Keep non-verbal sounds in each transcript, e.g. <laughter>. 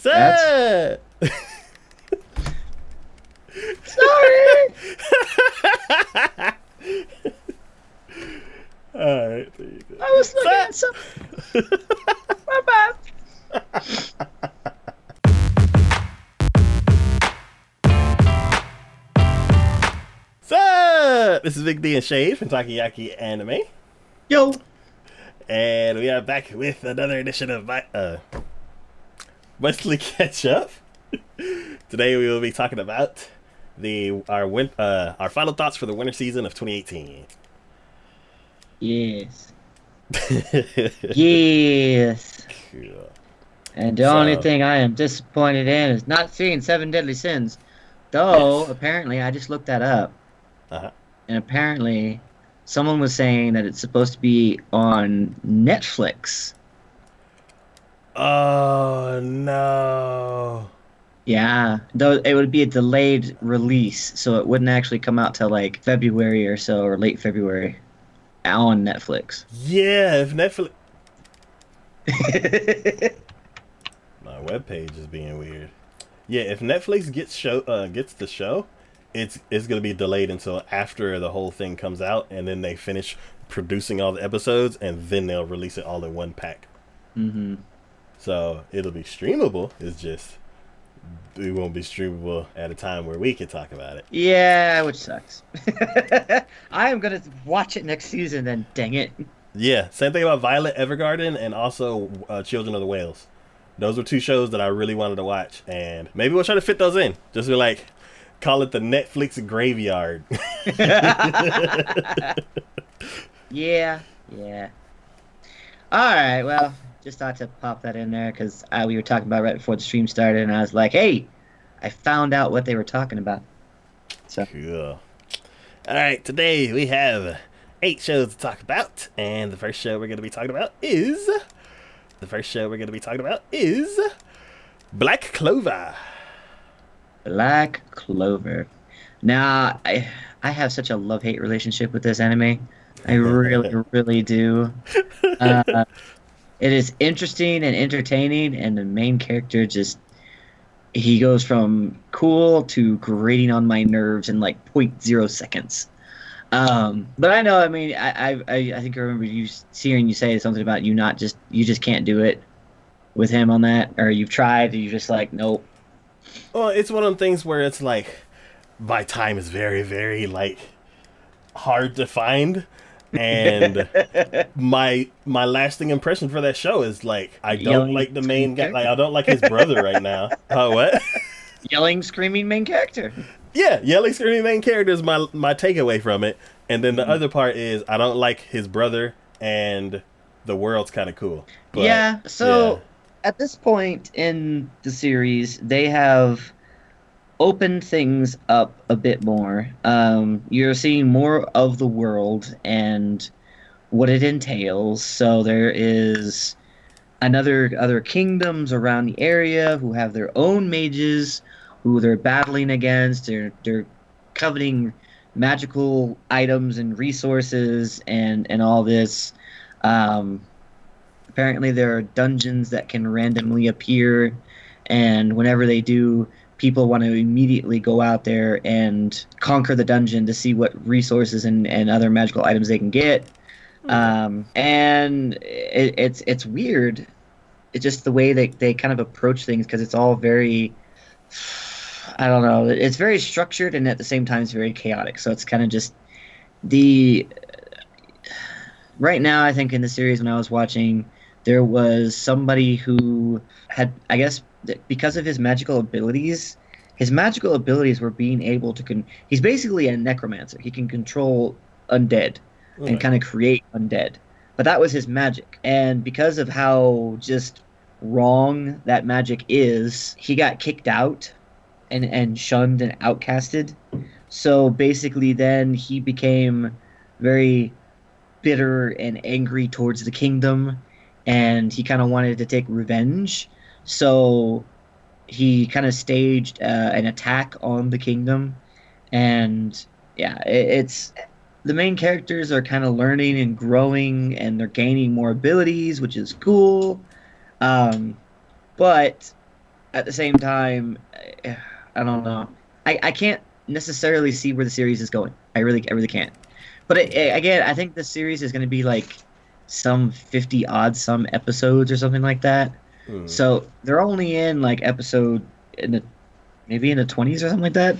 Sir! Sorry. <laughs> Alright, there you go. I was looking at some. My bad. So, this is Big D and Shade from Takayaki Anime, Yo. and we are back with another edition of my, uh, Wesley <laughs> Catch Up. Today we will be talking about the our win, uh, our final thoughts for the winter season of 2018. Yes. <laughs> Yes. Cool. And the So- only thing I am disappointed in is not seeing Seven Deadly Sins. Though, apparently, I just looked that up. Uh-huh. And apparently, someone was saying that it's supposed to be on Netflix. Oh no! Yeah. Though it would be a delayed release, so it wouldn't actually come out till like February or so, or late February on Netflix. Yeah, if Netflix, <laughs> my webpage is being weird. Yeah, if Netflix gets show uh, gets the show, it's it's gonna be delayed until after the whole thing comes out, and then they finish producing all the episodes, and then they'll release it all in one pack. hmm So it'll be streamable. It's just it won't be streamable at a time where we can talk about it. Yeah, which sucks. <laughs> I am gonna watch it next season. Then, dang it. Yeah, same thing about Violet Evergarden and also uh, Children of the Whales. Those were two shows that I really wanted to watch, and maybe we'll try to fit those in. Just be like, call it the Netflix graveyard. <laughs> Yeah, yeah. All right, well, just thought to pop that in there because we were talking about right before the stream started, and I was like, hey, I found out what they were talking about. So, cool. All right, today we have eight shows to talk about, and the first show we're going to be talking about is the first show we're going to be talking about is Black Clover. Black Clover. Now, I I have such a love hate relationship with this anime. I <laughs> really, really do. Uh, it is interesting and entertaining, and the main character just he goes from cool to grating on my nerves in like 0.0 seconds. Um, but I know, I mean, I, I, I think I remember you hearing you say something about you not just you just can't do it with him on that, or you've tried, and you're just like, nope. Well, it's one of them things where it's like my time is very, very like hard to find, and <laughs> my my lasting impression for that show is like I don't Yelling like the main guy. Like I don't like his brother right now. <laughs> Oh, what? Yelling, screaming main character. yeah, yelling, screaming main character is my my takeaway from it, and then the Mm-hmm. other part is I don't like his brother, and the world's kind of cool. But, yeah. So yeah. at this point in the series, they have opened things up a bit more. Um, you're seeing more of the world and what it entails. So there is another other kingdoms around the area who have their own mages who they're battling against. They're they're coveting magical items and resources and and all this. Um, apparently there are dungeons that can randomly appear and whenever they do people want to immediately go out there and conquer the dungeon to see what resources and, and other magical items they can get. Um, and it, it's it's weird. It's just the way they, they kind of approach things because it's all very i don't know it's very structured and at the same time it's very chaotic. So it's kind of just the right now i think in the series when i was watching there was somebody who had i guess because of his magical abilities his magical abilities were being able to con- he's basically a necromancer. He can control undead and kind of create undead. But that was his magic. And because of how just wrong that magic is he got kicked out and and shunned and outcasted. So basically then he became very bitter and angry towards the kingdom and he kind of wanted to take revenge. So he kind of staged uh, an attack on the kingdom and yeah it, it's the main characters are kind of learning and growing and they're gaining more abilities which is cool um, but at the same time, I don't know. I, I can't necessarily see where the series is going. I really I really can't. But it, it- again, I think the series is going to be like some fifty odd some episodes or something like that. Hmm. So they're only in like episode in the maybe in the twenties or something like that.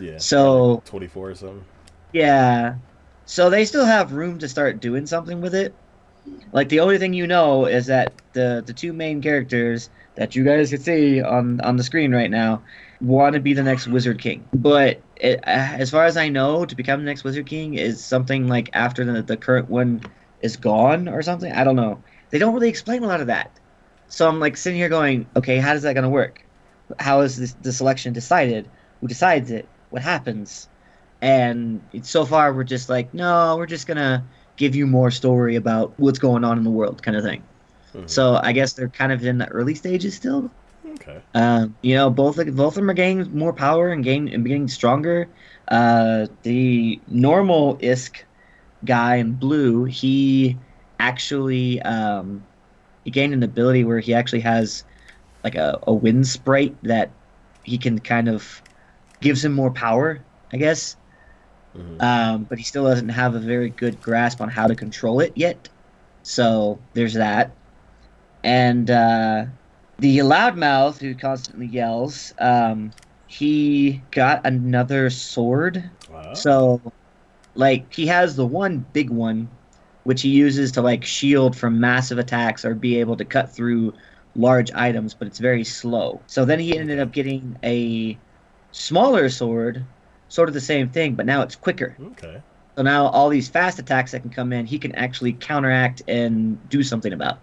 yeah. So 24 or something. yeah, so they still have room to start doing something with it. Like the only thing you know is that the the two main characters that you guys can see on on the screen right now want to be the next Wizard King. But it, as far as I know, to become the next Wizard King is something like after the the current one is gone or something. I don't know. They don't really explain a lot of that. So I'm like sitting here going, okay, how is that going to work? How is this, the selection decided? Who decides it? What happens? And so far, we're just like, no, we're just gonna give you more story about what's going on in the world, kind of thing. Mhm. So I guess they're kind of in the early stages still. Okay. Um, you know, both both of them are gaining more power and gain and getting stronger. Uh, the normal Isk guy in blue, he actually um, he gained an ability where he actually has like a, a wind sprite that he can kind of gives him more power, I guess. Mhm. Um, but he still doesn't have a very good grasp on how to control it yet. So there's that. And uh, the loudmouth who constantly yells, um, he got another sword. Wow. So, like, he has the one big one, which he uses to like shield from massive attacks or be able to cut through large items, but it's very slow. So then he ended up getting a smaller sword, sort of the same thing, but now it's quicker. okay. So now all these fast attacks that can come in, he can actually counteract and do something about.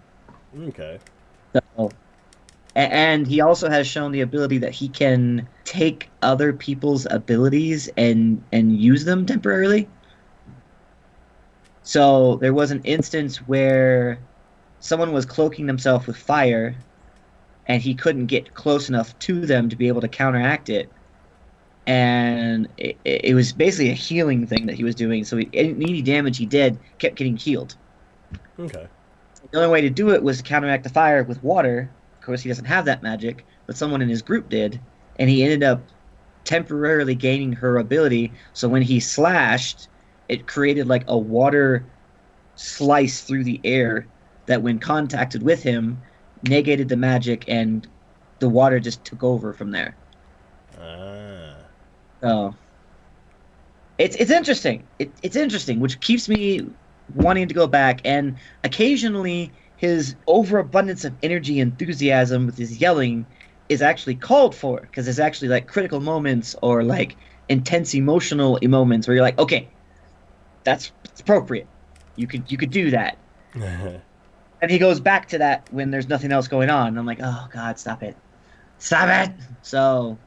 Okay. So, and he also has shown the ability that he can take other people's abilities and and use them temporarily. So there was an instance where someone was cloaking themselves with fire, and he couldn't get close enough to them to be able to counteract it. And it, it was basically a healing thing that he was doing. So he, any damage he did kept getting healed. Okay. The only way to do it was to counteract the fire with water. Of course, he doesn't have that magic, but someone in his group did, and he ended up temporarily gaining her ability. So when he slashed, it created like a water slice through the air that, when contacted with him, negated the magic, and the water just took over from there. Ah. So it's it's interesting. It, it's interesting, which keeps me wanting to go back. And occasionally, his overabundance of energy, enthusiasm with his yelling is actually called for because there's actually like critical moments or like intense emotional moments where you're like, okay, that's, appropriate. You could you could do that. <laughs> And he goes back to that when there's nothing else going on. And I'm like, oh god, stop it, stop it. So,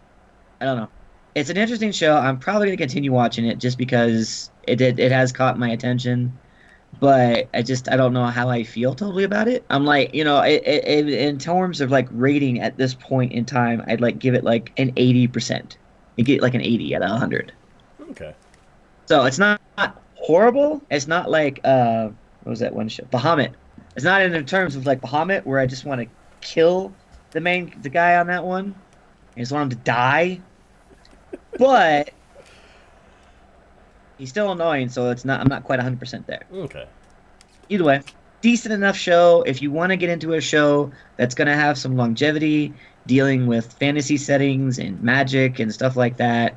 I don't know. It's an interesting show. I'm probably gonna continue watching it just because it it, it has caught my attention. But I just I don't know how I feel totally about it. I'm like, you know, it, it, in terms of like rating at this point in time, I'd like give it like an 80 percent. You get like an 80 out of 100. okay. So it's not, not horrible. It's not like uh, what was that one show? Bahamut. It's not in the terms of like Bahamut where I just want to kill the main the guy on that one. I just want him to die. But he's still annoying, so it's not. I'm not quite 100 percent there. Okay. Either way, decent enough show. If you want to get into a show that's gonna have some longevity, dealing with fantasy settings and magic and stuff like that,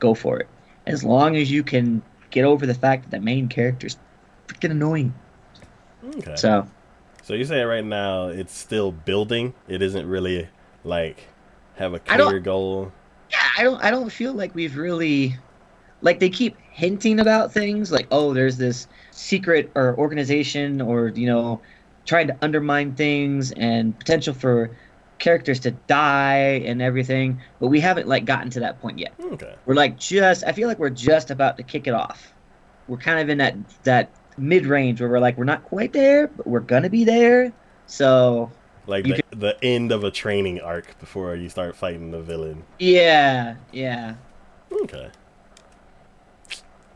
go for it. As long as you can get over the fact that the main character's freaking annoying. Okay. So So you say right now it's still building. It isn't really like have a clear goal. yeah, I don't I don't feel like we've really like they keep hinting about things like oh there's this secret or organization or you know trying to undermine things and potential for characters to die and everything but we haven't like gotten to that point yet Okay. we're like just i feel like we're just about to kick it off we're kind of in that that mid range where we're like we're not quite there but we're gonna be there so Like the, the end of a training arc before you start fighting the villain. yeah yeah Okay.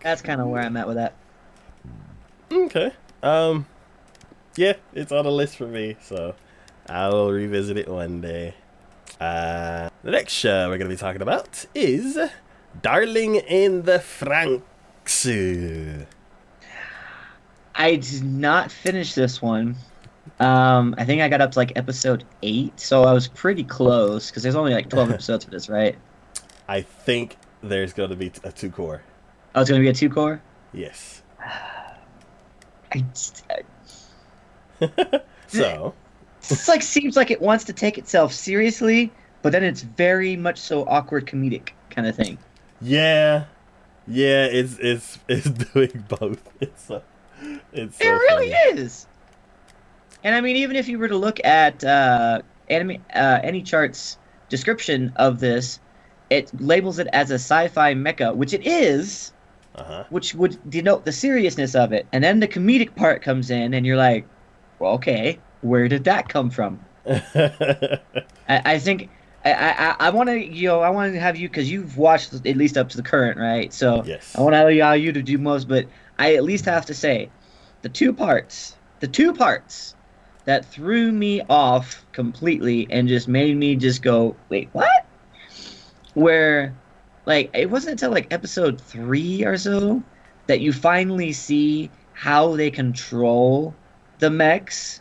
that's kind of where i'm at with that Okay. Um yeah, it's on the list for me, so I'll revisit it one day. Uh, the next show we're going to be talking about is Darling in the Franxx. I did not finish this one. Um, I think I got up to like episode eight, so I was pretty close because there's only like twelve <laughs> episodes of this, right? I think there's going to be a two cour. Oh, it's gonna be a two cour. Yes. <sighs> I just, I- <laughs> So, it's like seems like it wants to take itself seriously, but then it's very much so awkward comedic kind of thing. yeah. Yeah, it's it's it's <laughs> doing both. It's so, it's so it really funny. is. And I mean, even if you were to look at uh, anime, uh, AniChart's description of this, it labels it as a sci-fi mecha, which it is, Uh-huh. which would denote the seriousness of it. And then the comedic part comes in, and you're like, well, okay, where did that come from? <laughs> I, I think I I, I want to you know I want to have you because you've watched at least up to the current right. So yes. I want to allow you to do most, but I at least have to say, the two parts, the two parts that threw me off completely and just made me just go, wait, what? Where, like, it wasn't until like episode three or so that you finally see how they control the mechs,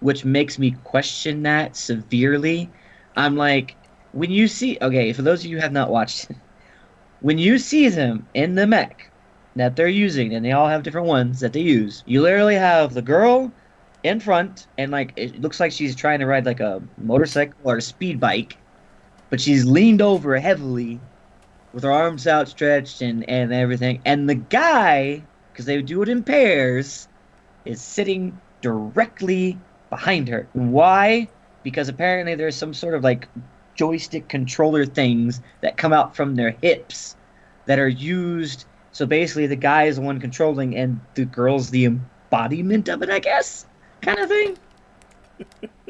which makes me question that severely. I'm like, when you see, okay, for those of you who have not watched, <laughs> when you see them in the mech that they're using, and they all have different ones that they use, you literally have the girl in front, and like it looks like she's trying to ride like a motorcycle or a speed bike, but she's leaned over heavily with her arms outstretched and, and everything. And the guy, because they do it in pairs, is sitting directly behind her. Why? Because apparently there's some sort of like joystick controller things that come out from their hips that are used. So basically, the guy is the one controlling, and the girl's the embodiment of it, I guess, kind of thing.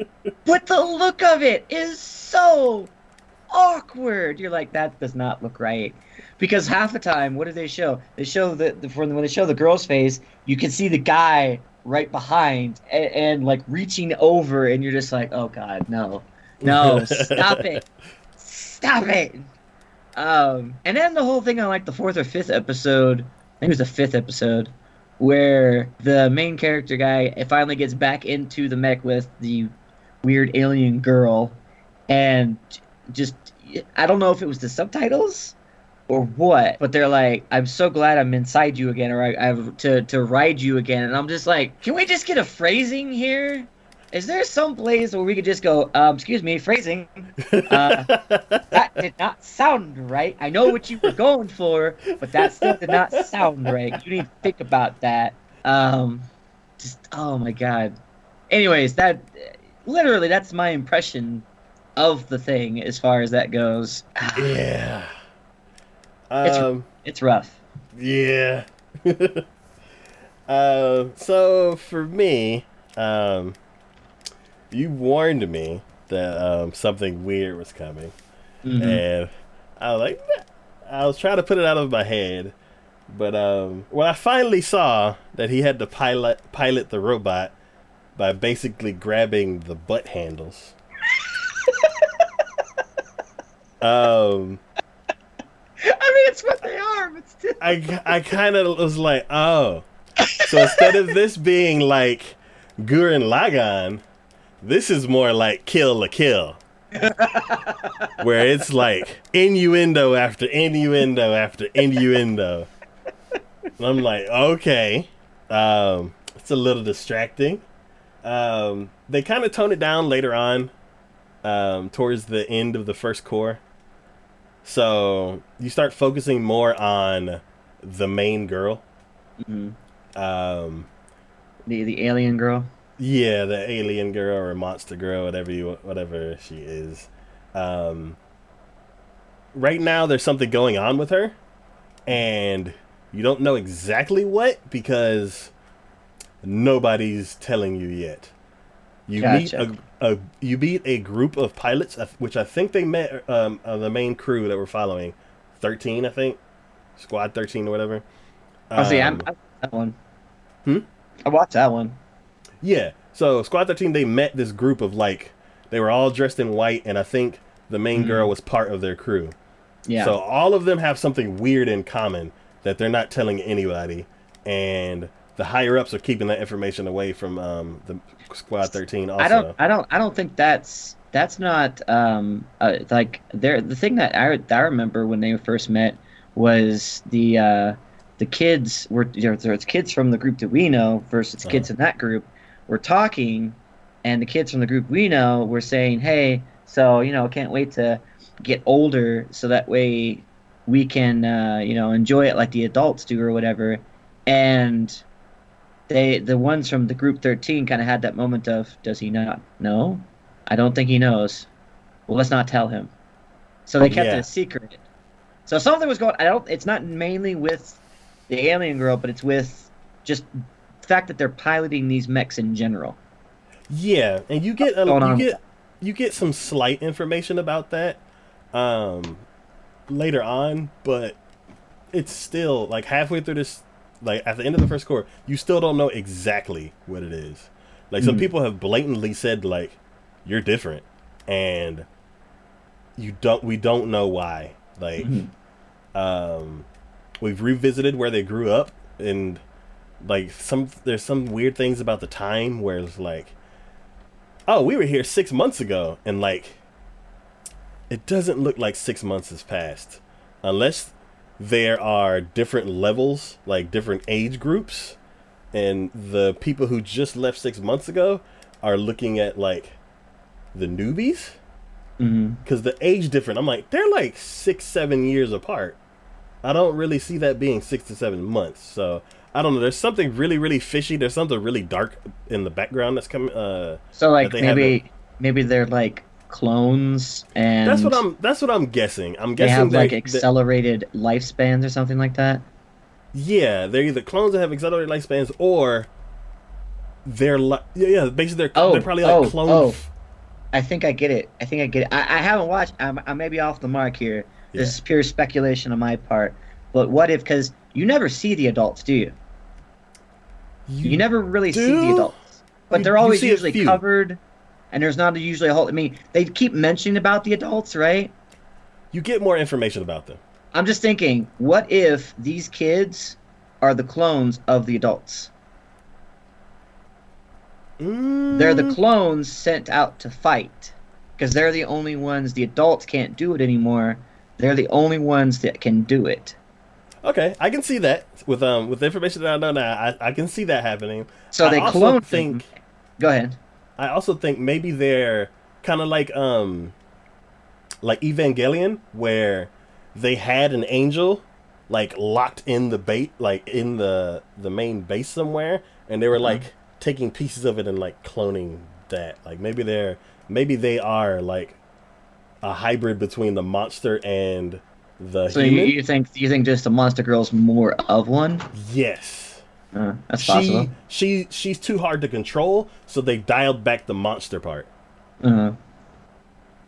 <laughs> but the look of it is so awkward. You're like, that does not look right. Because half the time, what do they show? They show the, the when they show the girl's face, you can see the guy right behind and, and like reaching over, and you're just like, oh god, no, no, stop it, stop it. Um, and then the whole thing on like the fourth or fifth episode, I think it was the fifth episode, where the main character guy finally gets back into the mech with the weird alien girl, and just I don't know if it was the subtitles or what, but they're like, "I'm so glad I'm inside you again," or I, I have to to ride you again, and I'm just like, "Can we just get a phrasing here? Is there some place where we could just go, um, excuse me, phrasing? Uh, <laughs> that did not sound right. I know what you were going for, but that still did not sound right. You need to think about that. Um, just oh my god. Anyways, that literally that's my impression of the thing as far as that goes. <sighs> yeah. It's- Um, It's rough. yeah. uh, <laughs> so for me, um, you warned me that um, something weird was coming, Mhm. and I was like, I was trying to put it out of my head, but um, when I finally saw that he had to pilot pilot the robot by basically grabbing the butt handles. <laughs> um, <laughs> I mean, it's what they are, but still. I, I kind of was like, oh. So instead of this being like Gurren Lagann, this is more like Kill la Kill. <laughs> Where it's like innuendo after innuendo after innuendo. And I'm like, okay. Um, it's a little distracting. Um, they kind of tone it down later on, um, towards the end of the first cour. So you start focusing more on the main girl. Mhm. Um, The the alien girl. yeah, the alien girl or monster girl, whatever you whatever she is. Um, right now, there's something going on with her, and you don't know exactly what because nobody's telling you yet. You Gotcha. meet a, you beat a group of pilots, which I think they met um, uh, the main crew that we're following, thirteen, I think, squad thirteen or whatever. Oh, see, I'm, Um, I watched that one. Hmm? I watched that one. Yeah. So Squad 13, they met this group of like, they were all dressed in white, and I think the main Mhm. girl was part of their crew. Yeah. So all of them have something weird in common that they're not telling anybody, and the higher ups are keeping that information away from um, the Squad 13. Also, I don't I don't I don't think that's that's not um uh, like there the thing that I that I remember when they first met was the uh the kids were you know, there's kids from the group that we know versus Uh-huh. kids in that group were talking and the kids from the group we know were saying hey so you know can't wait to get older so that way we can uh, you know enjoy it like the adults do or whatever and they the ones from the group 13 kind of had that moment of does he not know? I don't think he knows. Well let's not tell him. So they kept Yeah. it a secret. So something was going i don't it's not mainly with the alien girl but it's with just the fact that they're piloting these mechs in general. Yeah, and you get a, you on? get you get some slight information about that um later on, but it's still like halfway through this like at the end of the first cour, you still don't know exactly what it is. Like some Mhm. people have blatantly said like you're different and you don't we don't know why. Like Mhm. um we've revisited where they grew up and like some there's some weird things about the time where it's like oh we were here six months ago and like it doesn't look like six months has passed unless there are different levels like different age groups and the people who just left six months ago are looking at like the newbies? Because the age different. I'm like they're like six seven years apart. I don't really see that being six to seven months so i don't know. There's something really really fishy. There's something really dark in the background that's coming uh so like maybe maybe they're like clones and that's what i'm that's what i'm guessing i'm guessing they have like they- accelerated lifespans or something like that yeah they're either clones that have accelerated lifespans or they're like yeah, yeah basically they're, Oh, they're probably like oh, clone oh. I think I get it. I think I get it. I, I haven't watched. I'm, I may be off the mark here. Yeah. This is pure speculation on my part. But what if? Because you never see the adults, do you? You, never really see the adults, but You- they're always usually covered, and there's not usually a whole. I mean, they keep mentioning about the adults, right? you get more information about them I'm just thinking, what if these kids are the clones of the adults? They're the Mm, clones sent out to fight because they're the only ones. The adults can't do it anymore. They're the only ones that can do it. okay i can see that with um with the information that i know now i, I can see that happening So I they clone think-. Go ahead. I also think maybe they're kind of like um like Evangelion where they had an angel like locked in the bait like in the the main base somewhere and they were Uh-huh. like taking pieces of it and like cloning that like maybe they're maybe they are like a hybrid between the monster and the So you, human you think you think just the monster girl's more of one? yes Uh, that's she possible. she she's too hard to control so they dialed back the monster part Uh,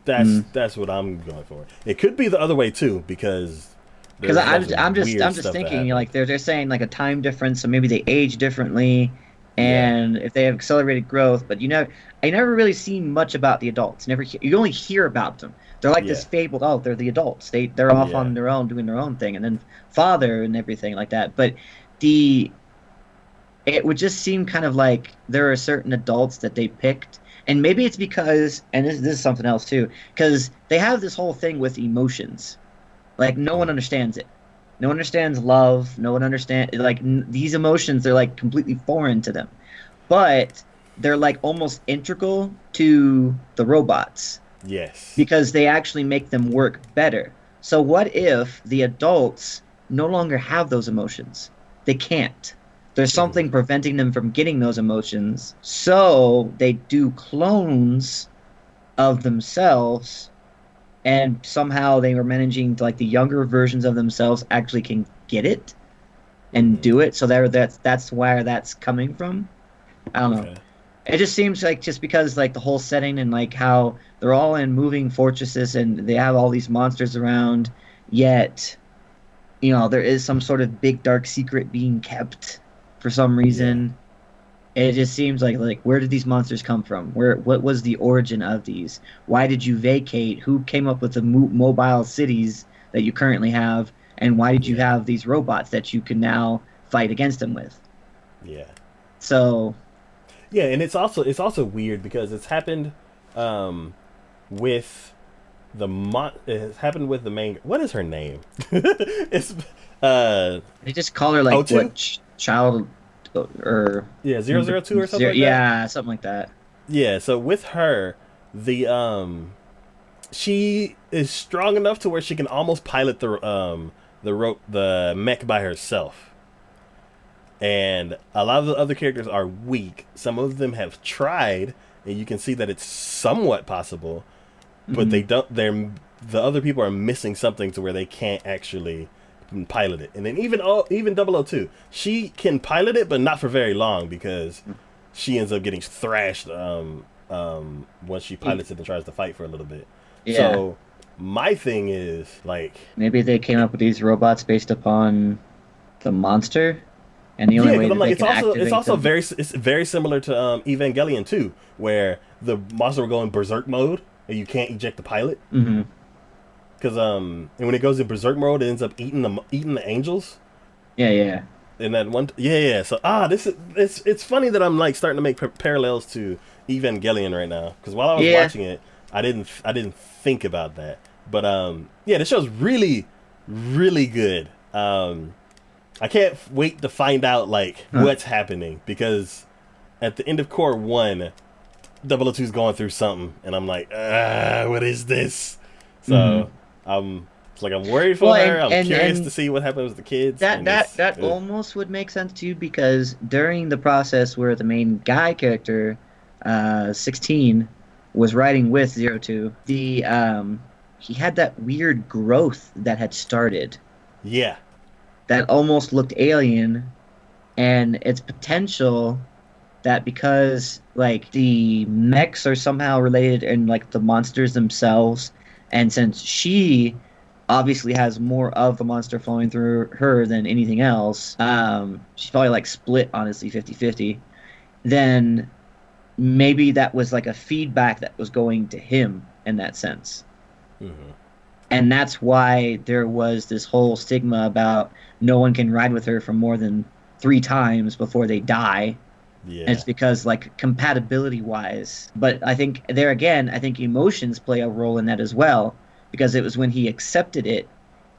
That's Mm. that's what I'm going for. It could be the other way too, because because I'm I'm just I'm just thinking like they're they're saying like a time difference, so maybe they age differently, and if they have accelerated growth, but you know I never really see much about the adults. Never you only hear about them. They're like this Yeah. fabled. Oh, they're the adults. They they're off Yeah. on their own doing their own thing, and then father and everything like that. But the it would just seem kind of like there are certain adults that they picked. And maybe it's because and this, this is something else too because they have this whole thing with emotions. Like no one understands it. No one understands love. No one understands like n- these emotions they're like completely foreign to them. But they're like almost integral to the robots. Yes, because they actually make them work better. So what if the adults no longer have those emotions? They can't. There's something preventing them from getting those emotions. So they do clones of themselves and somehow they were managing to, like the younger versions of themselves actually can get it and Mhm. do it. So there that's that's where that's coming from. I don't know Okay. it just seems like just because like the whole setting and like how they're all in moving fortresses and they have all these monsters around yet you know there is some sort of big dark secret being kept for some reason it just seems like like where did these monsters come from? Where what was the origin of these? Why did you vacate? Who came up with the mo- mobile cities that you currently have? And why did you have these robots that you can now fight against them with? Yeah. So Yeah, and it's also it's also weird because it's happened um with the mon it's happened with the main what is her name? <laughs> it's uh they just call her like O2? what child or yeah, 002 or something Zero- like that. yeah, something like that. Yeah, so with her, the um she is strong enough to where she can almost pilot the um the rope the mech by herself. And a lot of the other characters are weak. Some of them have tried, and you can see that it's somewhat possible, but they don't they're the other people are missing something to where they can't actually pilot it. And then even oh, even 002, she can pilot it but not for very long because she ends up getting thrashed um um once she pilots it and tries to fight for a little bit. Yeah. So my thing is like Maybe they came up with these robots based upon the monster, and the only yeah, way I'm like it's can also it's also them- very it's very similar to um Evangelion 2 where the monster will go in berserk mode and you can't eject the pilot Mhm. Cuz um and when it goes in berserk mode it ends up eating the eating the angels Yeah, yeah. and that one yeah yeah so ah this is it's it's funny that I'm like starting to make par- parallels to Evangelion right now cuz while I was Yeah. watching it I didn't I didn't think about that but um yeah the show's really really good um I can't wait to find out like Huh. what's happening because at the end of cour 1 002's going through something and I'm like ah what is this so Mhm. I'm like I'm worried for Well, her. and- I'm and- curious and to see what happens with the kids. That that that almost would make sense too because during the process where the main guy character, uh, sixteen, was riding with Zero Two, the um, he had that weird growth that had started. Yeah. That almost looked alien, and its potential that because like the mechs are somehow related and like the monsters themselves, and since she obviously has more of the monster flowing through her than anything else, um, she's probably like split honestly 50-50, then maybe that was like a feedback that was going to him in that sense. Hmm and that's why there was this whole stigma about no one can ride with her for more than three times before they die yeah. And it's because like compatibility wise but i think there again i think emotions play a role in that as well because it was when he accepted it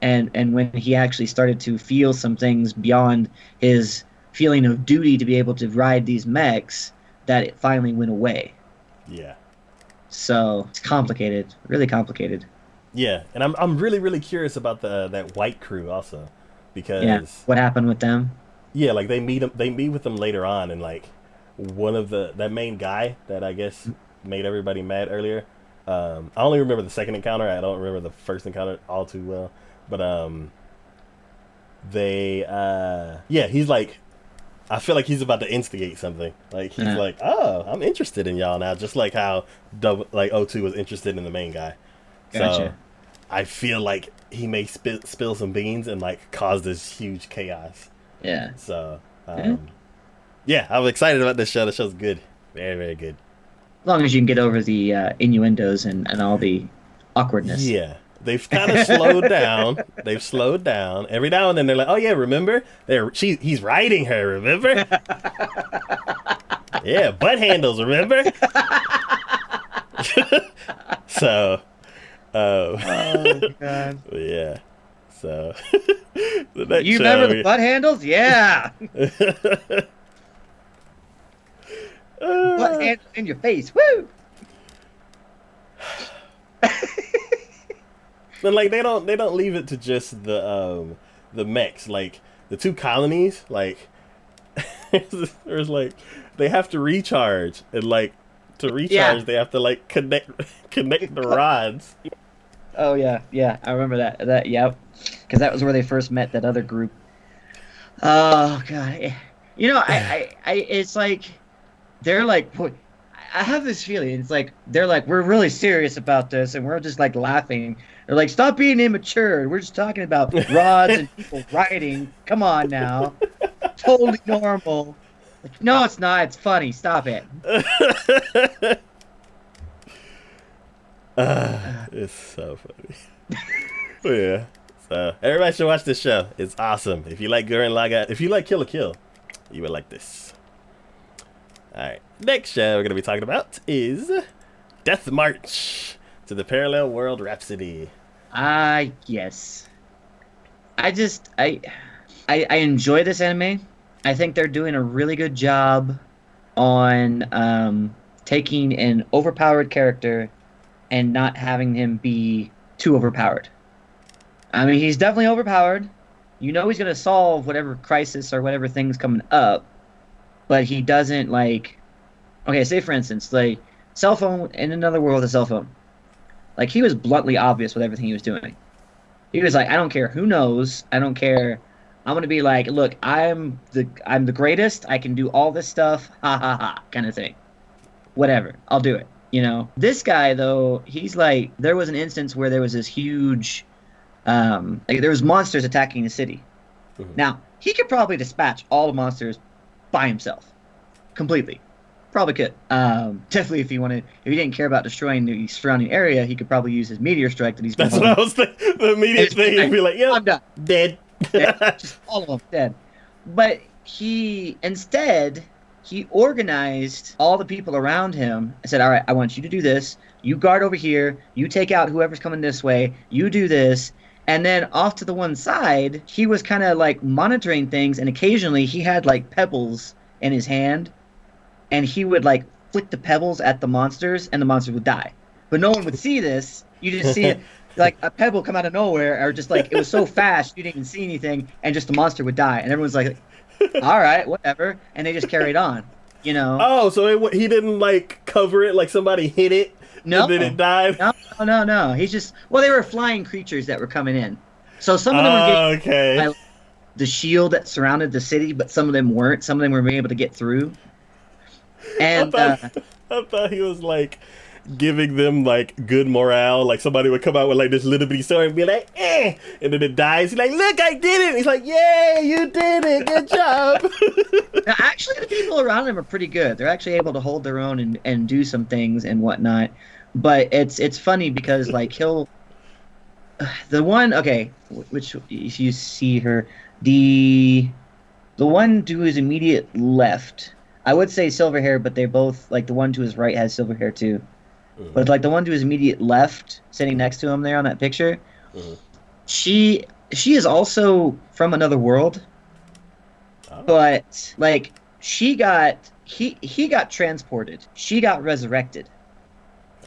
and and when he actually started to feel some things beyond his feeling of duty to be able to ride these mechs that it finally went away. Yeah. So it's complicated really complicated. Yeah and I'm I'm really really curious about the that white crew also because yeah what happened with them Yeah, like they meet him. They meet with them later on, and like one of the that main guy that I guess made everybody mad earlier. Um, I only remember the second encounter. I don't remember the first encounter all too well. But um, they uh, yeah, he's like, I feel like he's about to instigate something. Like he's Yeah. like, oh, I'm interested in y'all now, just like how double like O2 was interested in the main guy. So Gotcha. I feel like he may spill spill some beans and like cause this huge chaos. Yeah So, Yeah. um, yeah, I'm excited about this show. The show's good, very, very good. As long as you can get over the uh, innuendos and, and all the awkwardness. Yeah, they've kind of slowed down. <laughs> They've slowed down. Every now and then they're like, "Oh yeah, remember? They're she he's riding her. Remember? <laughs> yeah, butt handles. Remember? <laughs> so, uh, Oh, God. yeah. So, <laughs> the next You remember the butt handles? Yeah. Uh, butt <laughs> handles in your face. Woo! But like they don't they don't leave it to just the um the mechs. Like the two colonies, like <laughs> there's like they have to recharge and like to recharge Yeah. they have to like connect connect the rods. Oh yeah, yeah. I remember that. That yep. Because that was where they first met that other group. Oh god. You know, I, I, I it's like they're like I have this feeling. It's like they're like we're really serious about this, and we're just like laughing. They're like, "Stop being immature. We're just talking about rods and people <laughs> riding. Come on now, totally normal." Like, no, it's not. It's funny. Stop it. uh, <laughs> it's so funny. <laughs> yeah. So everybody should watch this show. It's awesome. If you like Gurren Lagann, if you like Kill la Kill, you would like this. Alright. Next show we're gonna be talking about is Death March to the Parallel World Rhapsody. Ah, uh, yes. I just I, I I enjoy this anime. I think they're doing a really good job on um, taking an overpowered character and not having him be too overpowered. I mean, he's definitely overpowered. You know he's gonna solve whatever crisis or whatever thing's coming up, but he doesn't like. Okay, say for instance, like cell phone in another world, a cell phone. Like he was bluntly obvious with everything he was doing. He was like, I don't care who knows. I don't care. I'm gonna be like, look, I'm the I'm the greatest. I can do all this stuff. <laughs> Ha ha ha, kind of thing. Whatever, I'll do it. You know, this guy though, he's like, there was an instance where there was this huge, um, like there was monsters attacking the city. Mm-hmm. Now he could probably dispatch all the monsters by himself, completely. Probably could. Um, <laughs> definitely, if he wanted, if he didn't care about destroying the surrounding area, he could probably use his meteor strike that he's. That's what I was thinking. The immediate <laughs> thing, he'd be like, "Yeah, I'm done, dead, dead. <laughs> just all of them dead." But he instead he organized all the people around him. I said, "All right, I want you to do this. You guard over here. You take out whoever's coming this way. You do this." And then off to the one side, he was kind of like monitoring things, and occasionally he had like pebbles in his hand and he would like flick the pebbles at the monsters, and the monsters would die. But no one would see this. You just see it <laughs> like a pebble come out of nowhere, or just like it was so fast you didn't even see anything, and just the monster would die, and everyone's like, "All right, whatever," and they just carried on. You know? Oh, so it, he didn't like cover it like somebody hit it. No, and then it died. No, no, no, no. He's just well, they were flying creatures that were coming in. So some of them were getting okay. the shield that surrounded the city, but some of them weren't. Some of them were able to get through. And I thought, uh, <laughs> I thought he was like giving them like good morale. Like somebody would come out with like this little bitty story and be like, eh, and then it dies. He's like, look, I did it. He's like, yay, you did it. Good job. <laughs> now, actually, the people around him are pretty good. They're actually able to hold their own and, and do some things and whatnot. But it's it's funny because like he'll the one okay, which if you see her the the one to his immediate left I would say silver hair, but they're both like the one to his right has silver hair too. Mm-hmm. But like the one to his immediate left, sitting next to him there on that picture, mm-hmm. she she is also from another world. Oh. But like she got he he got transported. She got resurrected.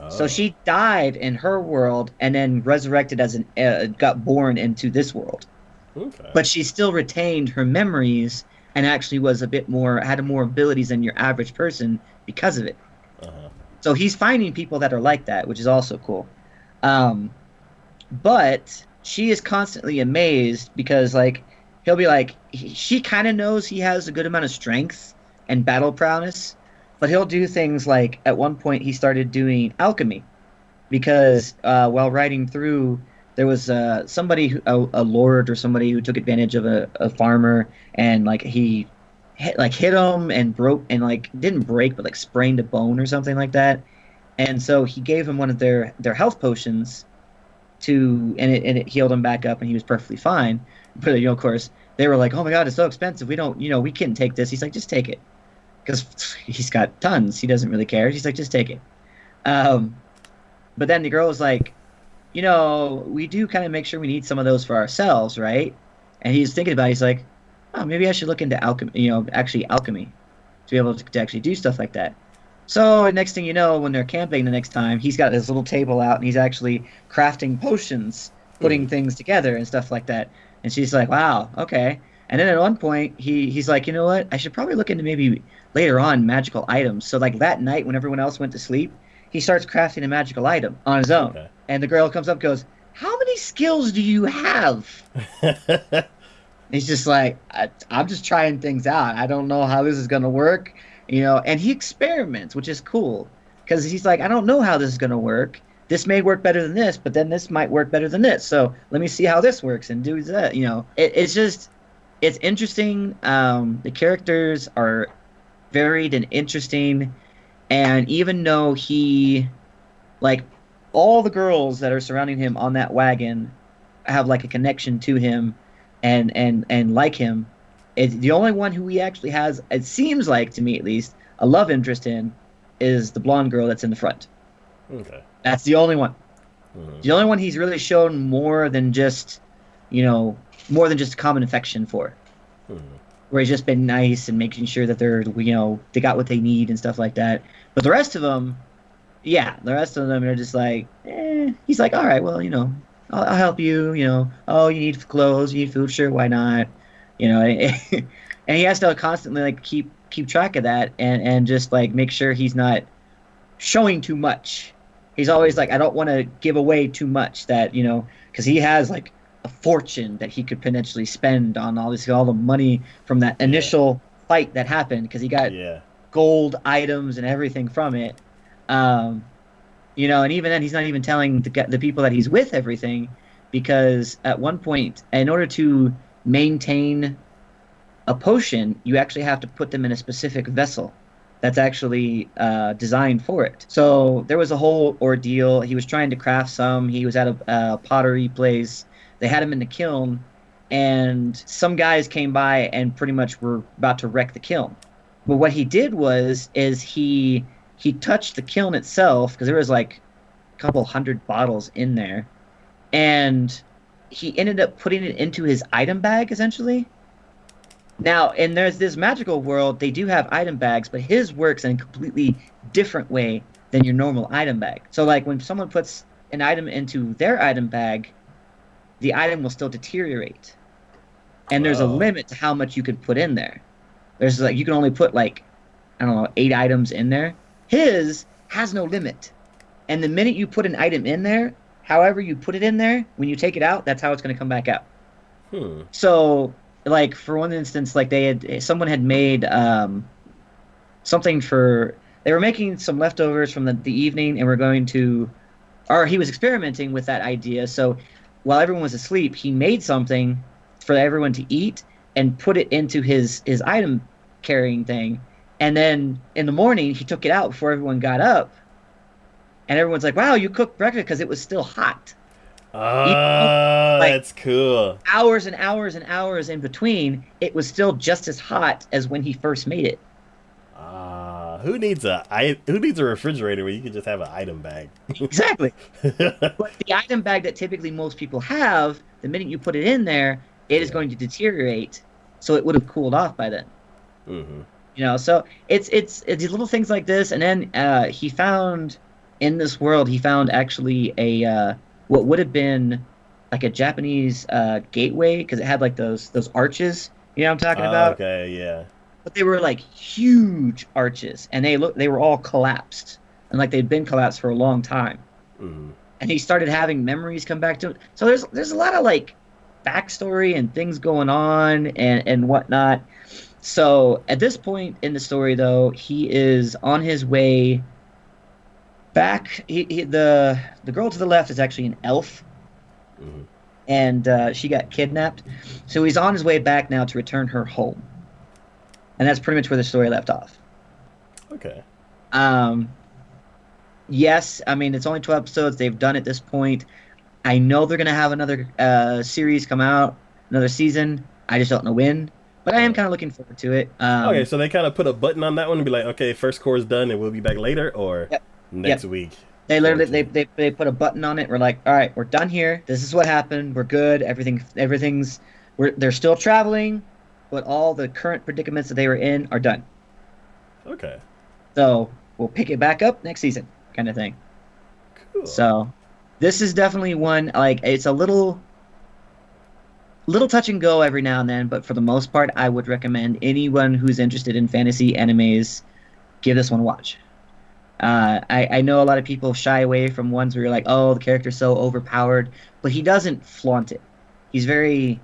Oh. So she died in her world and then resurrected as an uh, got born into this world. Okay. But she still retained her memories and actually was a bit more had more abilities than your average person because of it. Uh-huh. So he's finding people that are like that, which is also cool. Um, but she is constantly amazed because like he'll be like he, she kind of knows he has a good amount of strength and battle prowess, but he'll do things like at one point he started doing alchemy because uh, while riding through there was uh, somebody, who, a, a, lord or somebody who took advantage of a, a farmer, and like he hit, like hit him and broke and like didn't break, but like sprained a bone or something like that. And so he gave him one of their their health potions to, and it, and it healed him back up, and he was perfectly fine. But you know, of course, they were like, "Oh my God, it's so expensive. We don't, you know, we can't take this." He's like, "Just take it," because he's got tons. He doesn't really care. He's like, "Just take it." Um, but then the girl was like, you know, we do kind of make sure we need some of those for ourselves, right? And he's thinking about it. He's like, oh, maybe I should look into alchemy, you know, actually alchemy to be able to, to actually do stuff like that. So next thing you know, when they're camping the next time, he's got his little table out and he's actually crafting potions, putting mm. things together and stuff like that. And she's like, "Wow, okay." And then at one point, he he's like, "You know what? I should probably look into maybe later on magical items." So like that night, when everyone else went to sleep, he starts crafting a magical item on his own. Okay. And the girl comes up goes, How many skills do you have? <laughs> he's just like, I, am just trying things out. I don't know how this is going to work. You know, and he experiments, which is cool. Because he's like, I don't know how this is going to work. This may work better than this, but then this might work better than this. So let me see how this works and do that. You know, it, it's just, it's interesting. Um, the characters are varied and interesting. And even though he, like, all the girls that are surrounding him on that wagon have like a connection to him and and and like him it's the only one who he actually has it seems like to me at least a love interest in is the blonde girl that's in the front Okay. that's the only one Mhm. the only one he's really shown more than just you know more than just common affection for Mhm. Where he's just been nice and making sure that they're you know they got what they need and stuff like that. But the rest of them yeah the rest of them are just like eh. he's like all right well you know I'll, I'll help you you know. Oh you need clothes you need food sure why not? You know <laughs> and he has to constantly like keep keep track of that and and just like make sure he's not showing too much. He's always like i don't want to give away too much that you know because he has like a fortune that he could potentially spend on all this all the money from that initial fight that happened because he got Yeah. gold items and everything from it. Um, you know, and even then, he's not even telling the, the people that he's with everything because at one point, in order to maintain a potion, you actually have to put them in a specific vessel that's actually uh, designed for it. So there was a whole ordeal. He was trying to craft some. He was at a, a pottery place. They had him in the kiln, and some guys came by and pretty much were about to wreck the kiln. But what he did was is he he touched the kiln itself because there was like a couple hundred bottles in there, and he ended up putting it into his item bag essentially. Now, and there's this magical world, they do have item bags, but his works in a completely different way than your normal item bag. So, like when someone puts an item into their item bag, the item will still deteriorate. And there's a limit to how much you can put in there. There's like you can only put like I don't know, eight items in there. His has no limit. And the minute you put an item in there, however you put it in there, when you take it out, that's how it's going to come back out. Hmm. So, like for one instance, like they had someone had made um, something for they were making some leftovers from the, the evening, and we're going to, or he was experimenting with that idea. So, while everyone was asleep, he made something for everyone to eat and put it into his his item carrying thing, and then in the morning he took it out before everyone got up, and everyone's like, "Wow, you cooked breakfast because it was still hot." Ah, like- that's cool. hours and hours and hours in between, it was still just as hot as when he first made it. Who needs a I who needs a refrigerator where you can just have an item bag? Exactly. <laughs> but the item bag that typically most people have, the minute you put it in there, it is Yeah. going to deteriorate. So it would have cooled off by then. hmm You know, so it's it's it's these little things like this, and then uh, he found in this world he found actually a uh, what would have been like a Japanese uh, gateway because it had like those those arches. You know what I'm talking about? okay, yeah. But they were like huge arches and they look they were all collapsed and like they'd been collapsed for a long time. Hmm and he started having memories come back to him. So there's there's a lot of like backstory and things going on and and whatnot. So at this point in the story though he is on his way back. He, he, the the girl to the left is actually an elf. Hmm and uh, she got kidnapped. So he's on his way back now to return her home, and that's pretty much where the story left off. Okay. Um, yes, I mean it's only twelve episodes. They've done at this point. I know they're gonna have another uh, series come out, another season. I just don't know when, but I am kind of looking forward to it. Um, okay, so they kind of put a button on that one and be like, okay, first cour's done and we'll be back later, or Yep. next week. They literally they, they, they put a button on it. We're like, all right, we're done here. This is what happened. We're good. Everything everything's we're they're still traveling, but all the current predicaments that they were in are done. Okay. So we'll pick it back up next season, kind of thing. Cool. So this is definitely one like it's a little little touch and go every now and then, but for the most part, I would recommend anyone who's interested in fantasy animes give this one a watch. Uh, I, I know a lot of people shy away from ones where you're like, oh, the character's so overpowered, but he doesn't flaunt it. He's very,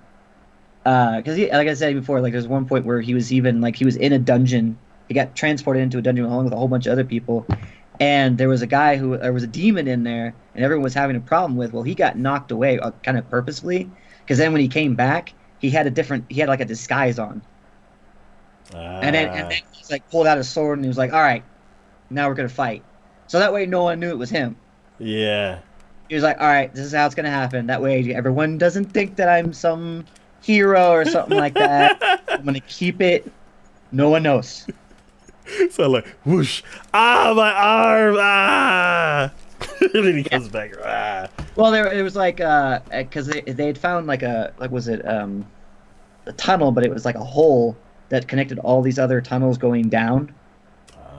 because he like I said before, like there's one point where he was even like he was in a dungeon. He got transported into a dungeon along with a whole bunch of other people, and there was a guy who there was a demon in there, and everyone was having a problem with. Well, he got knocked away uh, kind of purposefully, because then when he came back, he had a different, he had like a disguise on. And then and Ah, then he's like pulled out his sword and he was like, "All right, now we're gonna fight." So that way, no one knew it was him. yeah. He was like, "All right, this is how it's gonna happen." That way, everyone doesn't think that I'm some hero or something like that. <laughs> I'm gonna keep it. No one knows. So like whoosh, ah, my arm, ah. and <laughs> then he comes back, ah. Well, there it was like uh, because they they had found like a like was it um, a tunnel, but it was like a hole that connected all these other tunnels going down. Ah.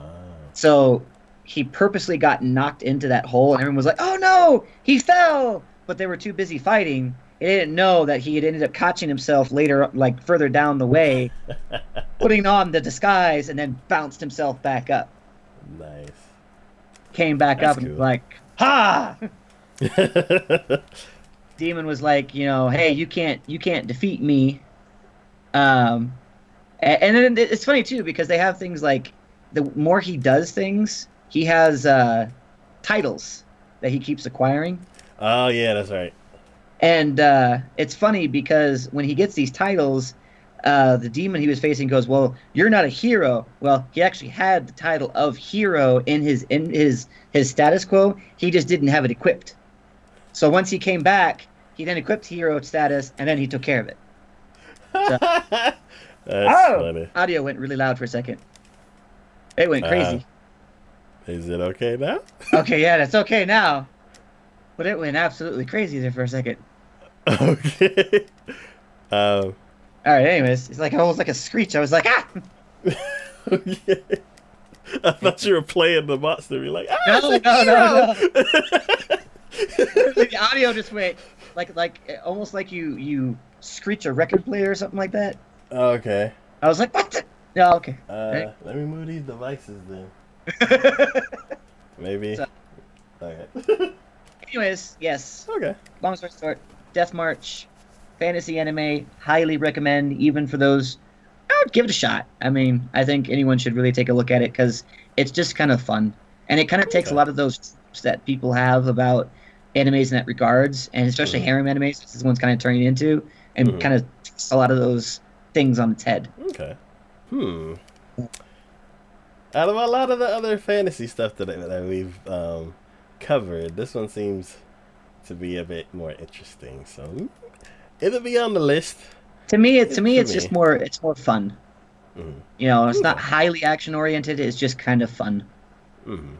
So he purposely got knocked into that hole, and everyone was like, "Oh no, he fell!" But they were too busy fighting. They didn't know that he had ended up catching himself later, like further down the way, <laughs> putting on the disguise, and then bounced himself back up. Nice. Came back That's up and cool. like, "Ha!" <laughs> Demon was like, you know, hey, you can't, you can't defeat me. Um, a- and, then it's funny too because they have things like the more he does things, he has uh, titles that he keeps acquiring. oh yeah, that's right. And uh, it's funny because when he gets these titles, uh, the demon he was facing goes, "Well, you're not a hero." Well, he actually had the title of hero in his in his his status quo. He just didn't have it equipped. So once he came back, he then equipped hero status, and then he took care of it. <laughs> that's Oh! funny. Audio went really loud for a second. It went crazy. Is it okay now? okay, yeah, that's okay now. But it went absolutely crazy there for a second. <laughs> okay. Um. All right, anyways, it's like almost like a screech. I was like, ah. <laughs> okay. I thought you were playing the monster. You're like, ah, No, a no, no, <laughs> the audio just went like like almost like you you screech a record player or something like that. okay. I was like, what? The? No, okay. Uh, Right. let me move these devices then. Maybe. So- Okay. Anyways, yes. okay. Long story short, Death March, fantasy anime, highly recommend even for those. I would give it a shot. I mean, I think anyone should really take a look at it because it's just kind of fun, and it kind of takes a lot of those that people have about animes in that regards, and especially Mhm. harem animes. This is one's kind of turning into, and Mhm. kind of takes a lot of those things on its head. Okay. Hmm. Out of a lot of the other fantasy stuff that, that we've um, covered, this one seems to be a bit more interesting. So it'll be on the list. To me, it, to me, For it's just more it's more fun. Mhm. You know, it's not highly action oriented. It's just kind of fun. hmm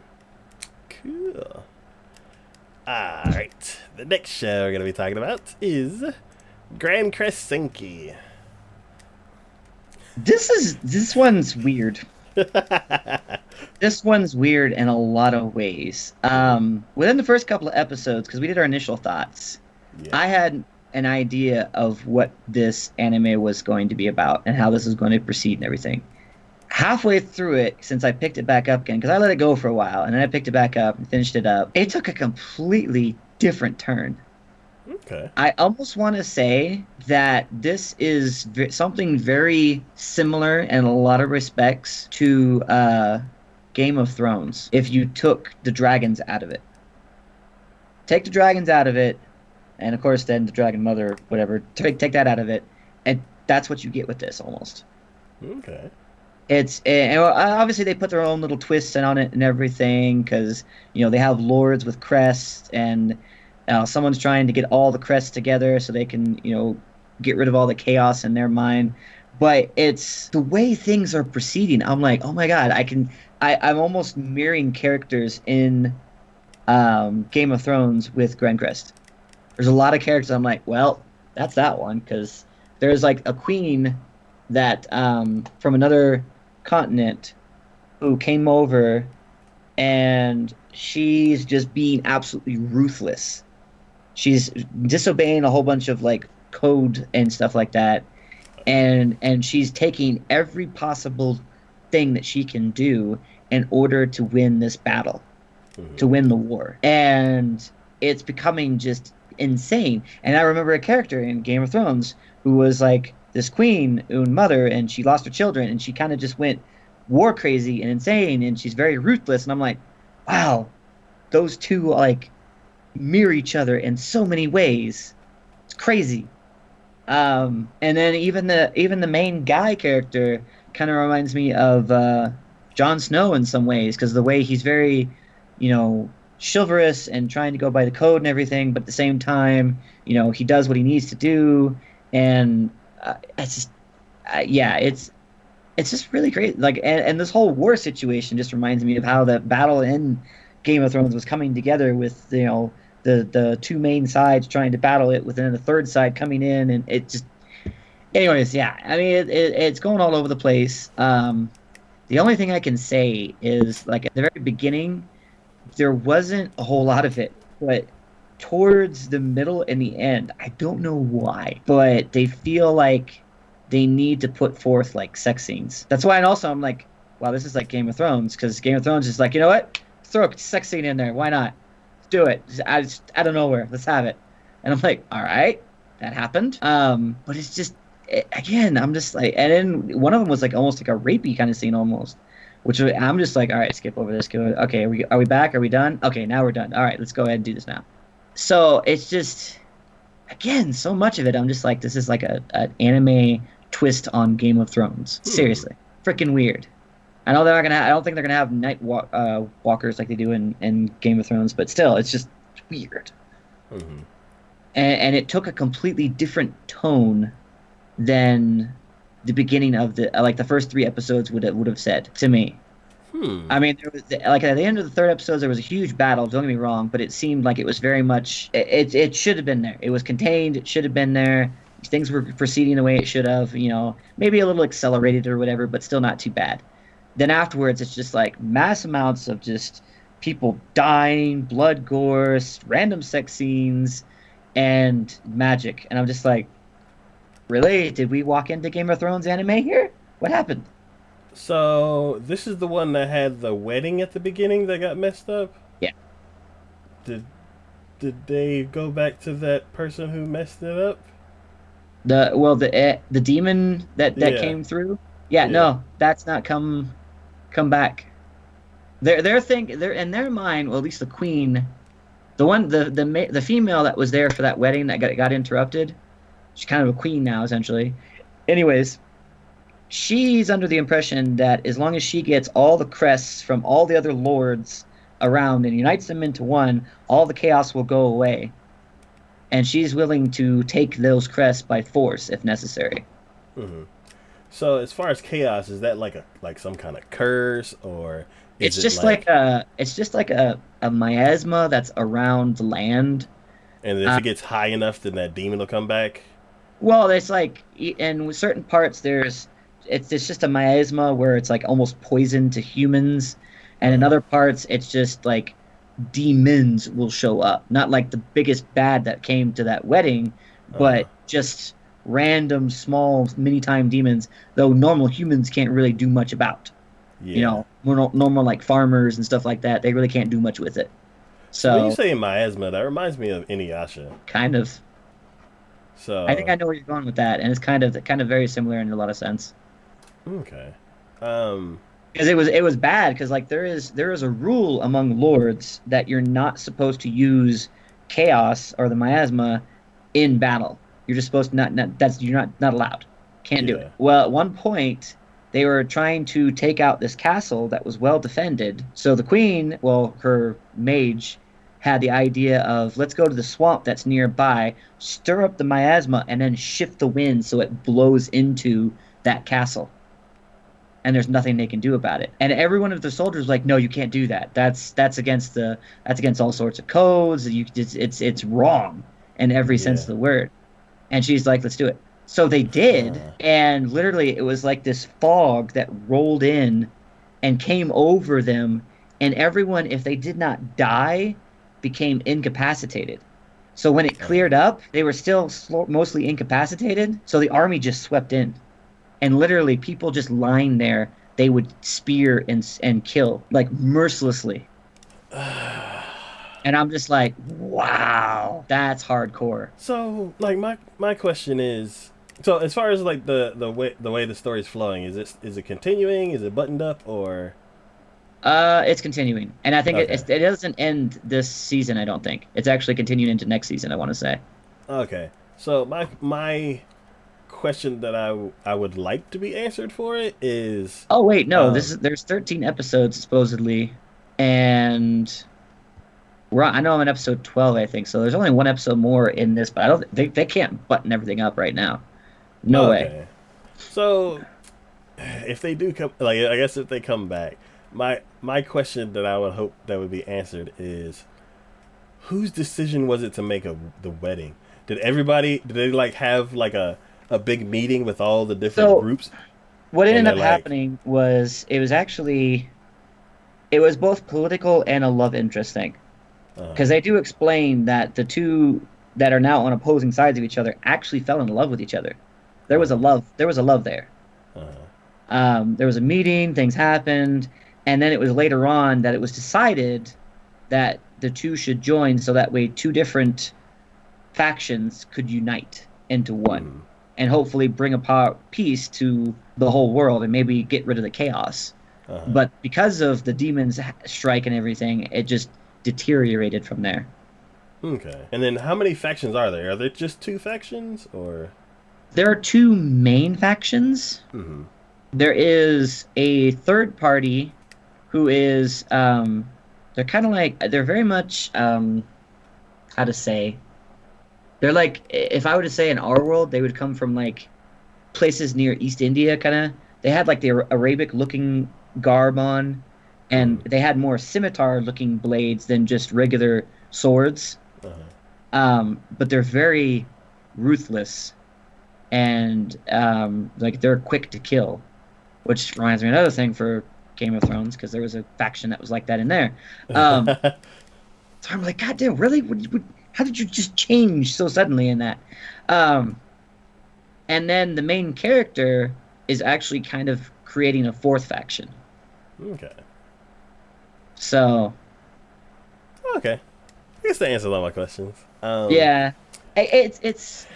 Cool. Alright. The next show we're going to be talking about is Grancrest Senki. This is this one's weird. <laughs> This one's weird in a lot of ways. Um, within the first couple of episodes, because we did our initial thoughts, yeah. I had an idea of what this anime was going to be about and how this was going to proceed and everything. Halfway through it, since I picked it back up again, because I let it go for a while and then I picked it back up and finished it up, it took a completely different turn. Okay. I almost want to say that this is v- something very similar in a lot of respects to uh, Game of Thrones if you took the dragons out of it. Take the dragons out of it, and of course, then the dragon mother, whatever, take, take that out of it, and that's what you get with this almost. Okay. It's and obviously they put their own little twists on it and everything because you know they have lords with crests and uh, someone's trying to get all the crests together so they can you know get rid of all the chaos in their mind. But it's the way things are proceeding. I'm like, oh my god, I can. I, I'm almost mirroring characters in um, Game of Thrones with Grancrest. There's a lot of characters. I'm like, well, that's that one because there's like a queen that um, from another continent who came over and she's just being absolutely ruthless. She's disobeying a whole bunch of like code and stuff like that. And and she's taking every possible thing that she can do in order to win this battle, Mhm. to win the war. And it's becoming just insane. And I remember a character in Game of Thrones who was like this queen and mother and she lost her children and she kind of just went war crazy and insane and she's very ruthless and i'm like wow those two like mirror each other in so many ways. It's crazy. Um, and then even the even the main guy character kind of reminds me of uh, Jon Snow in some ways because the way he's very, you know, chivalrous and trying to go by the code and everything, but at the same time, you know, he does what he needs to do, and uh, it's just, uh, yeah, it's it's just really great. Like, and, and this whole war situation just reminds me of how the battle in Game of Thrones was coming together with you know the the two main sides trying to battle it, with then the third side coming in, and it just. Anyways, yeah, I mean it, it, it's going all over the place. Um, the only thing I can say is like at the very beginning, there wasn't a whole lot of it, but towards the middle and the end, I don't know why, but they feel like they need to put forth like sex scenes. That's why, and also I'm like, wow, this is like Game of Thrones because Game of Thrones is like, you know what? Throw a sex scene in there. Why not? Do it. Just, I just, out of nowhere. Let's have it. And I'm like, all right, that happened. Um, but it's just it, again, I'm just like, and then one of them was like almost like a rapey kind of scene almost. Which I'm just like, all right, skip over this. Go. Okay, are we are we back? Are we done? Okay, now we're done. All right, let's go ahead and do this now. So it's just, again, so much of it. I'm just like, this is like a an anime twist on Game of Thrones. Hmm. Seriously, freaking weird. I know they're not gonna. I don't think they're gonna have night walk, uh, walkers like they do in, in Game of Thrones, but still, it's just weird. hmm And, and it took a completely different tone than the beginning of the like the first three episodes would have, would have said to me. Hmm. I mean, there was like at the end of the third episode, there was a huge battle. Don't get me wrong, but it seemed like it was very much. It it, it should have been there. It was contained. It should have been there. Things were proceeding the way it should have. You know, maybe a little accelerated or whatever, but still not too bad. Then afterwards, it's just like mass amounts of just people dying, blood, gore, random sex scenes, and magic. And I'm just like, really? Did we walk into Game of Thrones anime here? What happened? So this is the one that had the wedding at the beginning that got messed up. Yeah. Did did they go back to that person who messed it up? The well, the eh, the demon that that Yeah. came through. Yeah, Yeah. no, that's not come come back. Their their thing, their in their mind, well, at least the queen, the one the the the female that was there for that wedding that got got interrupted. She's kind of a queen now, essentially. Anyways, she's under the impression that as long as she gets all the crests from all the other lords around and unites them into one, all the chaos will go away. And she's willing to take those crests by force if necessary. hmm So as far as chaos, is that like a like some kind of curse or? is It's it just like, a it's just like a, a miasma that's around the land. and if uh, it gets high enough, then that demon will come back. Well, it's like in certain parts there's it's it's just a miasma where it's like almost poison to humans, and in other parts it's just like demons will show up. Not like the biggest bad that came to that wedding, but Uh-huh. just random small mini time demons. Though normal humans can't really do much about. Yeah. You know, normal, normal like farmers and stuff like that. They really can't do much with it. So when you say miasma, that reminds me of Inuyasha. kind of. So I think I know where you're going with that, and it's kind of kind of very similar in a lot of sense. Okay. Um. because it was it was bad because like there is there is a rule among lords that you're not supposed to use chaos or the miasma in battle you're just supposed to not, not that's you're not not allowed can't do it well at one point they were trying to take out this castle that was well defended so the queen well her mage had the idea of let's go to the swamp that's nearby stir up the miasma and then shift the wind so it blows into that castle and there's nothing they can do about it. And every one of the soldiers was like, no, you can't do that. That's that's against the that's against all sorts of codes. You it's it's, it's wrong in every sense of the word. And she's like, let's do it. So they did, Uh. and literally it was like this fog that rolled in and came over them, and everyone, if they did not die, became incapacitated. So when it cleared up, they were still slo- mostly incapacitated. So the army just swept in and literally people just lying there they would spear and and kill like mercilessly and i'm just like wow that's hardcore So, like my my question is, so as far as like the the way the way the story's flowing, is it is it continuing? Is it buttoned up or? uh it's continuing and i think it, Okay. it's, it doesn't end this season i don't think it's actually continuing into next season i want to say Okay. So my my question that I I would like to be answered for it is Oh wait, no. Um, this is there's 13 episodes supposedly, and we're on, I know I'm on episode 12, I think. So there's only one episode more in this, but I don't. They they can't button everything up right now. No way. So, if they do come, like I guess if they come back, my my question that I would hope that would be answered is, whose decision was it to make a the wedding? Did everybody? Did they like have like a a big meeting with all the different So- groups? What ended up like- happening was it was actually it was both political and a love interest thing because they do explain that the two that are now on opposing sides of each other actually fell in love with each other. There was a love. There was a love there. uh, um, there was a meeting, things happened, and then it was later on that it was decided that the two should join so that way two different factions could unite into one mm, and hopefully bring about peace to the whole world and maybe get rid of the chaos. uh-huh. But because of the demons strike and everything, it just deteriorated from there. okay. And then how many factions are there? Are there just two factions or? There are two main factions. hmm there is a third party who is um they're kind of like they're very much um how to say they're like if i were to say in our world they would come from like places near east india kind of they had like the arabic looking garb on and they had more scimitar looking blades than just regular swords. Uh-huh. um, but they're very ruthless and um, like they're quick to kill which reminds me of another thing for game of thrones because there was a faction that was like that in there. Um, <laughs> so i'm like god damn really? Would- would- how did you just change so suddenly in that? Um, and then the main character is actually kind of creating a fourth faction. Okay. So Okay. I guess that answers all my questions. Um, Yeah, it's it's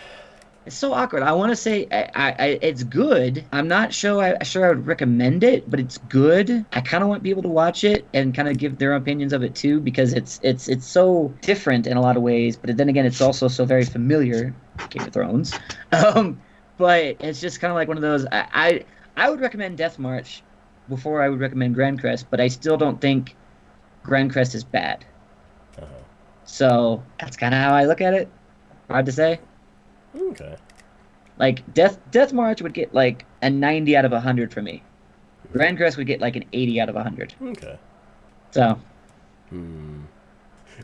it's so awkward. I want to say I, I, I it's good. I'm not sure I sure I would recommend it, but it's good. I kind of want people to watch it and kind of give their opinions of it too because it's it's it's so different in a lot of ways. But then again, it's also so very familiar. Game of Thrones, <laughs> um, but it's just kind of like one of those. I, I I would recommend Death March before I would recommend Grancrest, but I still don't think Grancrest is bad. Uh-huh. So that's kind of how I look at it. Hard to say. Okay. Like Death Death March would get like a 90 out of 100 for me. Grancrest would get like an 80 out of 100. Okay. So Hmm.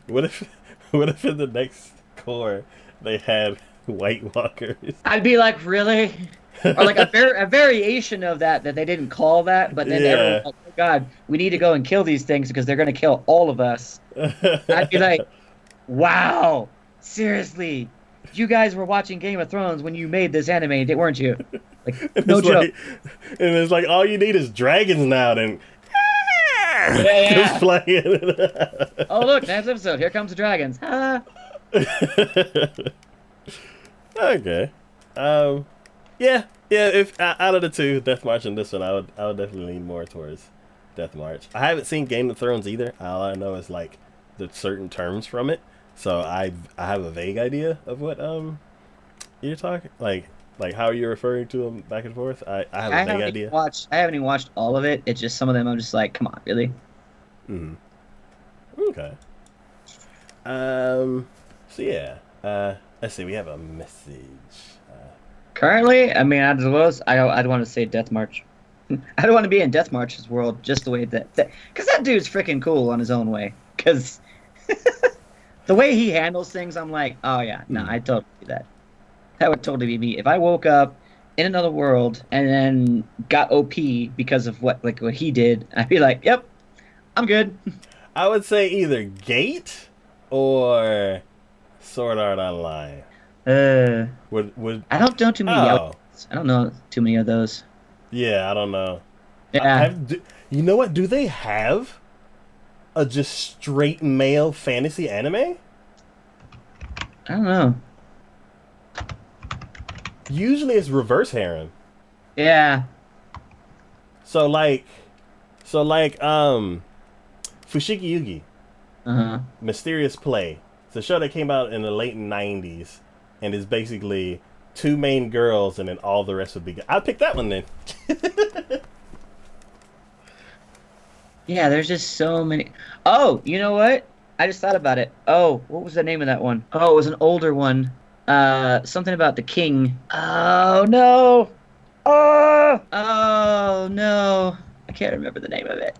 What if, <laughs> what if in the next cour they had White Walkers? I'd be like, really? Or like a, var- a variation of that that they didn't call that, but then Yeah. everyone's like, oh God, we need to go and kill these things because they're going to kill all of us. I'd be like, wow, seriously, you guys were watching Game of Thrones when you made this anime, weren't you? Like, <laughs> And no joke. like, and it's like all you need is dragons now. Then yeah. <laughs> just playing. <laughs> Oh look, next episode. Here comes the dragons. Okay. Um. Yeah. Yeah. If uh, out of the two, Death March and this one, I would I would definitely lean more towards Death March. I haven't seen Game of Thrones either. All I know is like the certain terms from it. So I I have a vague idea of what um you're talking like like how you're referring to them back and forth. I I have a I vague haven't idea. watched. I haven't even watched all of it. It's just some of them. I'm just like, come on, really? Mm. Okay. Um. So yeah. Uh. Let's see. We have a message. Currently, I mean, I'd was I I'd want to say Death March. I don't want to be in Death March's world just the way that because that, dude's freaking cool on his own way. Because <laughs> the way he handles things, I'm like, oh yeah, no, Hmm. I totally do that. That would totally be me if I woke up in another world and then got OP because of what like what he did. <laughs> I'd be like, yep, I'm good. <laughs> I would say either Gate or Sword Art Online. Uh, Would would I don't know too many. oh Yaois. I don't know too many of those. yeah. I don't know. Yeah. Have, do, you know what? Do they have a just straight male fantasy anime? I don't know. Usually it's reverse harem. Yeah. So like, so like um, Fushigi Yugi. Uh huh. Mysterious Play. It's a show that came out in the late '90s, and is basically two main girls, and then all the rest would be. I'd pick that one then. <laughs> Yeah, there's just so many. Oh, you know what? I just thought about it. Oh, what was the name of that one? Oh, it was an older one. Uh, something about the king. Oh no! Oh, oh no! I can't remember the name of it.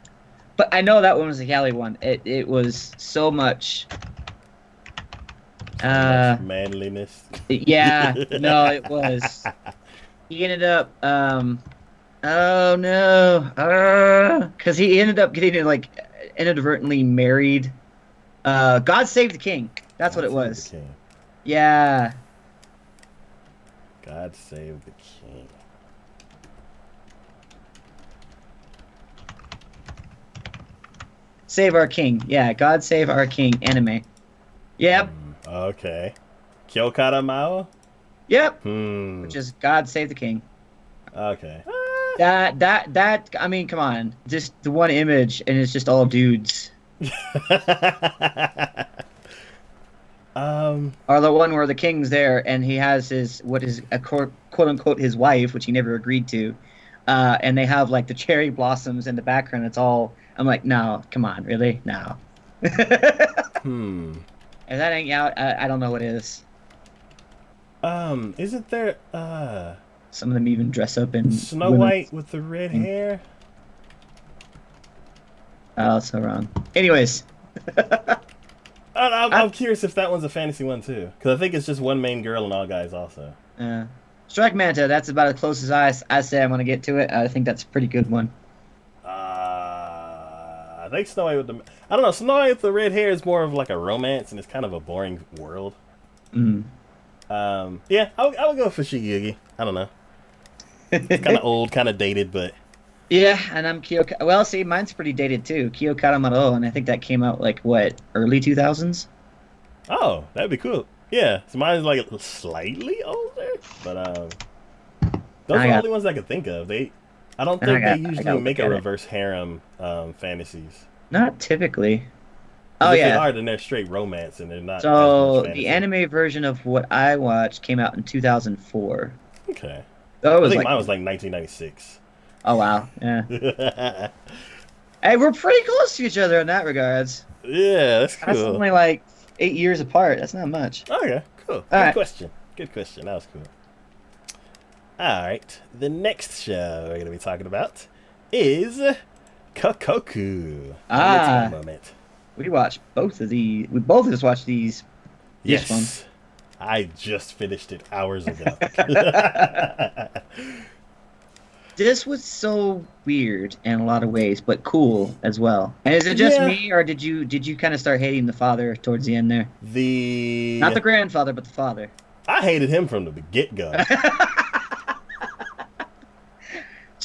But I know that one was a Cali one. It it was so much. Uh, manliness. yeah, <laughs> no, it was. He ended up. Um, oh no, because he ended up getting like inadvertently married. Uh, God save the king. That's what it was. the king. Yeah. God save the king. Save our king. Yeah, God save our king. Anime. Yep. Hmm, okay. Kyo Kara Maoh? Yep. Hmm. Which is God save the king. Okay. That that that. I mean, come on. Just the one image, and it's just all dudes. <laughs> um. Or the one where the king's there, and he has his what is a quote, quote unquote his wife, which he never agreed to. Uh, and they have like the cherry blossoms in the background. It's all. I'm like, no, come on, really, no. <laughs> if that ain't out, I, I don't know what is. Um. Isn't there uh Some of them even dress up in Snow women's- White with the red hair? Oh, so wrong. Anyways, <laughs> I, I'm, I- I'm curious if that one's a fantasy one too, because I think it's just one main girl and all guys also. uh, Strike Manta. That's about as close as I I say I'm gonna get to it. I think that's a pretty good one. I Snow White with the I don't know. Snow White with the red hair is more of like a romance, and it's kind of a boring world. Mm. Um, yeah, I would, I would go for Shigigi. I don't know. It's kind of <laughs> old, kind of dated, but Yeah, and I'm Kyoka. Well, see, mine's pretty dated too. Kyo Kara Maoh, and I think that came out like what early 2000s. oh, that'd be cool. Yeah, so mine's like slightly older, but um, those I are the only ones I could think of. They, I don't And I think got- they usually make a at it. reverse harem um, fantasies. Not typically. Oh if they yeah. are, then they're straight romance, and they're not. So the anime version of what I watched came out in 2004. Okay, Oh, it I think like, mine was like 1996. oh wow, yeah. <laughs> Hey, we're pretty close to each other in that regards. Yeah, That's cool. only like eight years apart. That's not much. Okay, cool. Good right. question. Good question. That was cool. All right. The next show we're going to be talking about is Kokkoku. I'll get to that Ah. moment. We watched both of the. We both just watched these. This Yes. I just finished it hours ago. <laughs> <laughs> This was so weird in a lot of ways, but cool as well. And is it just Yeah. me, or did you did you kind of start hating the father towards the end there? the Not the grandfather, but the father. I hated him from the get go. <laughs>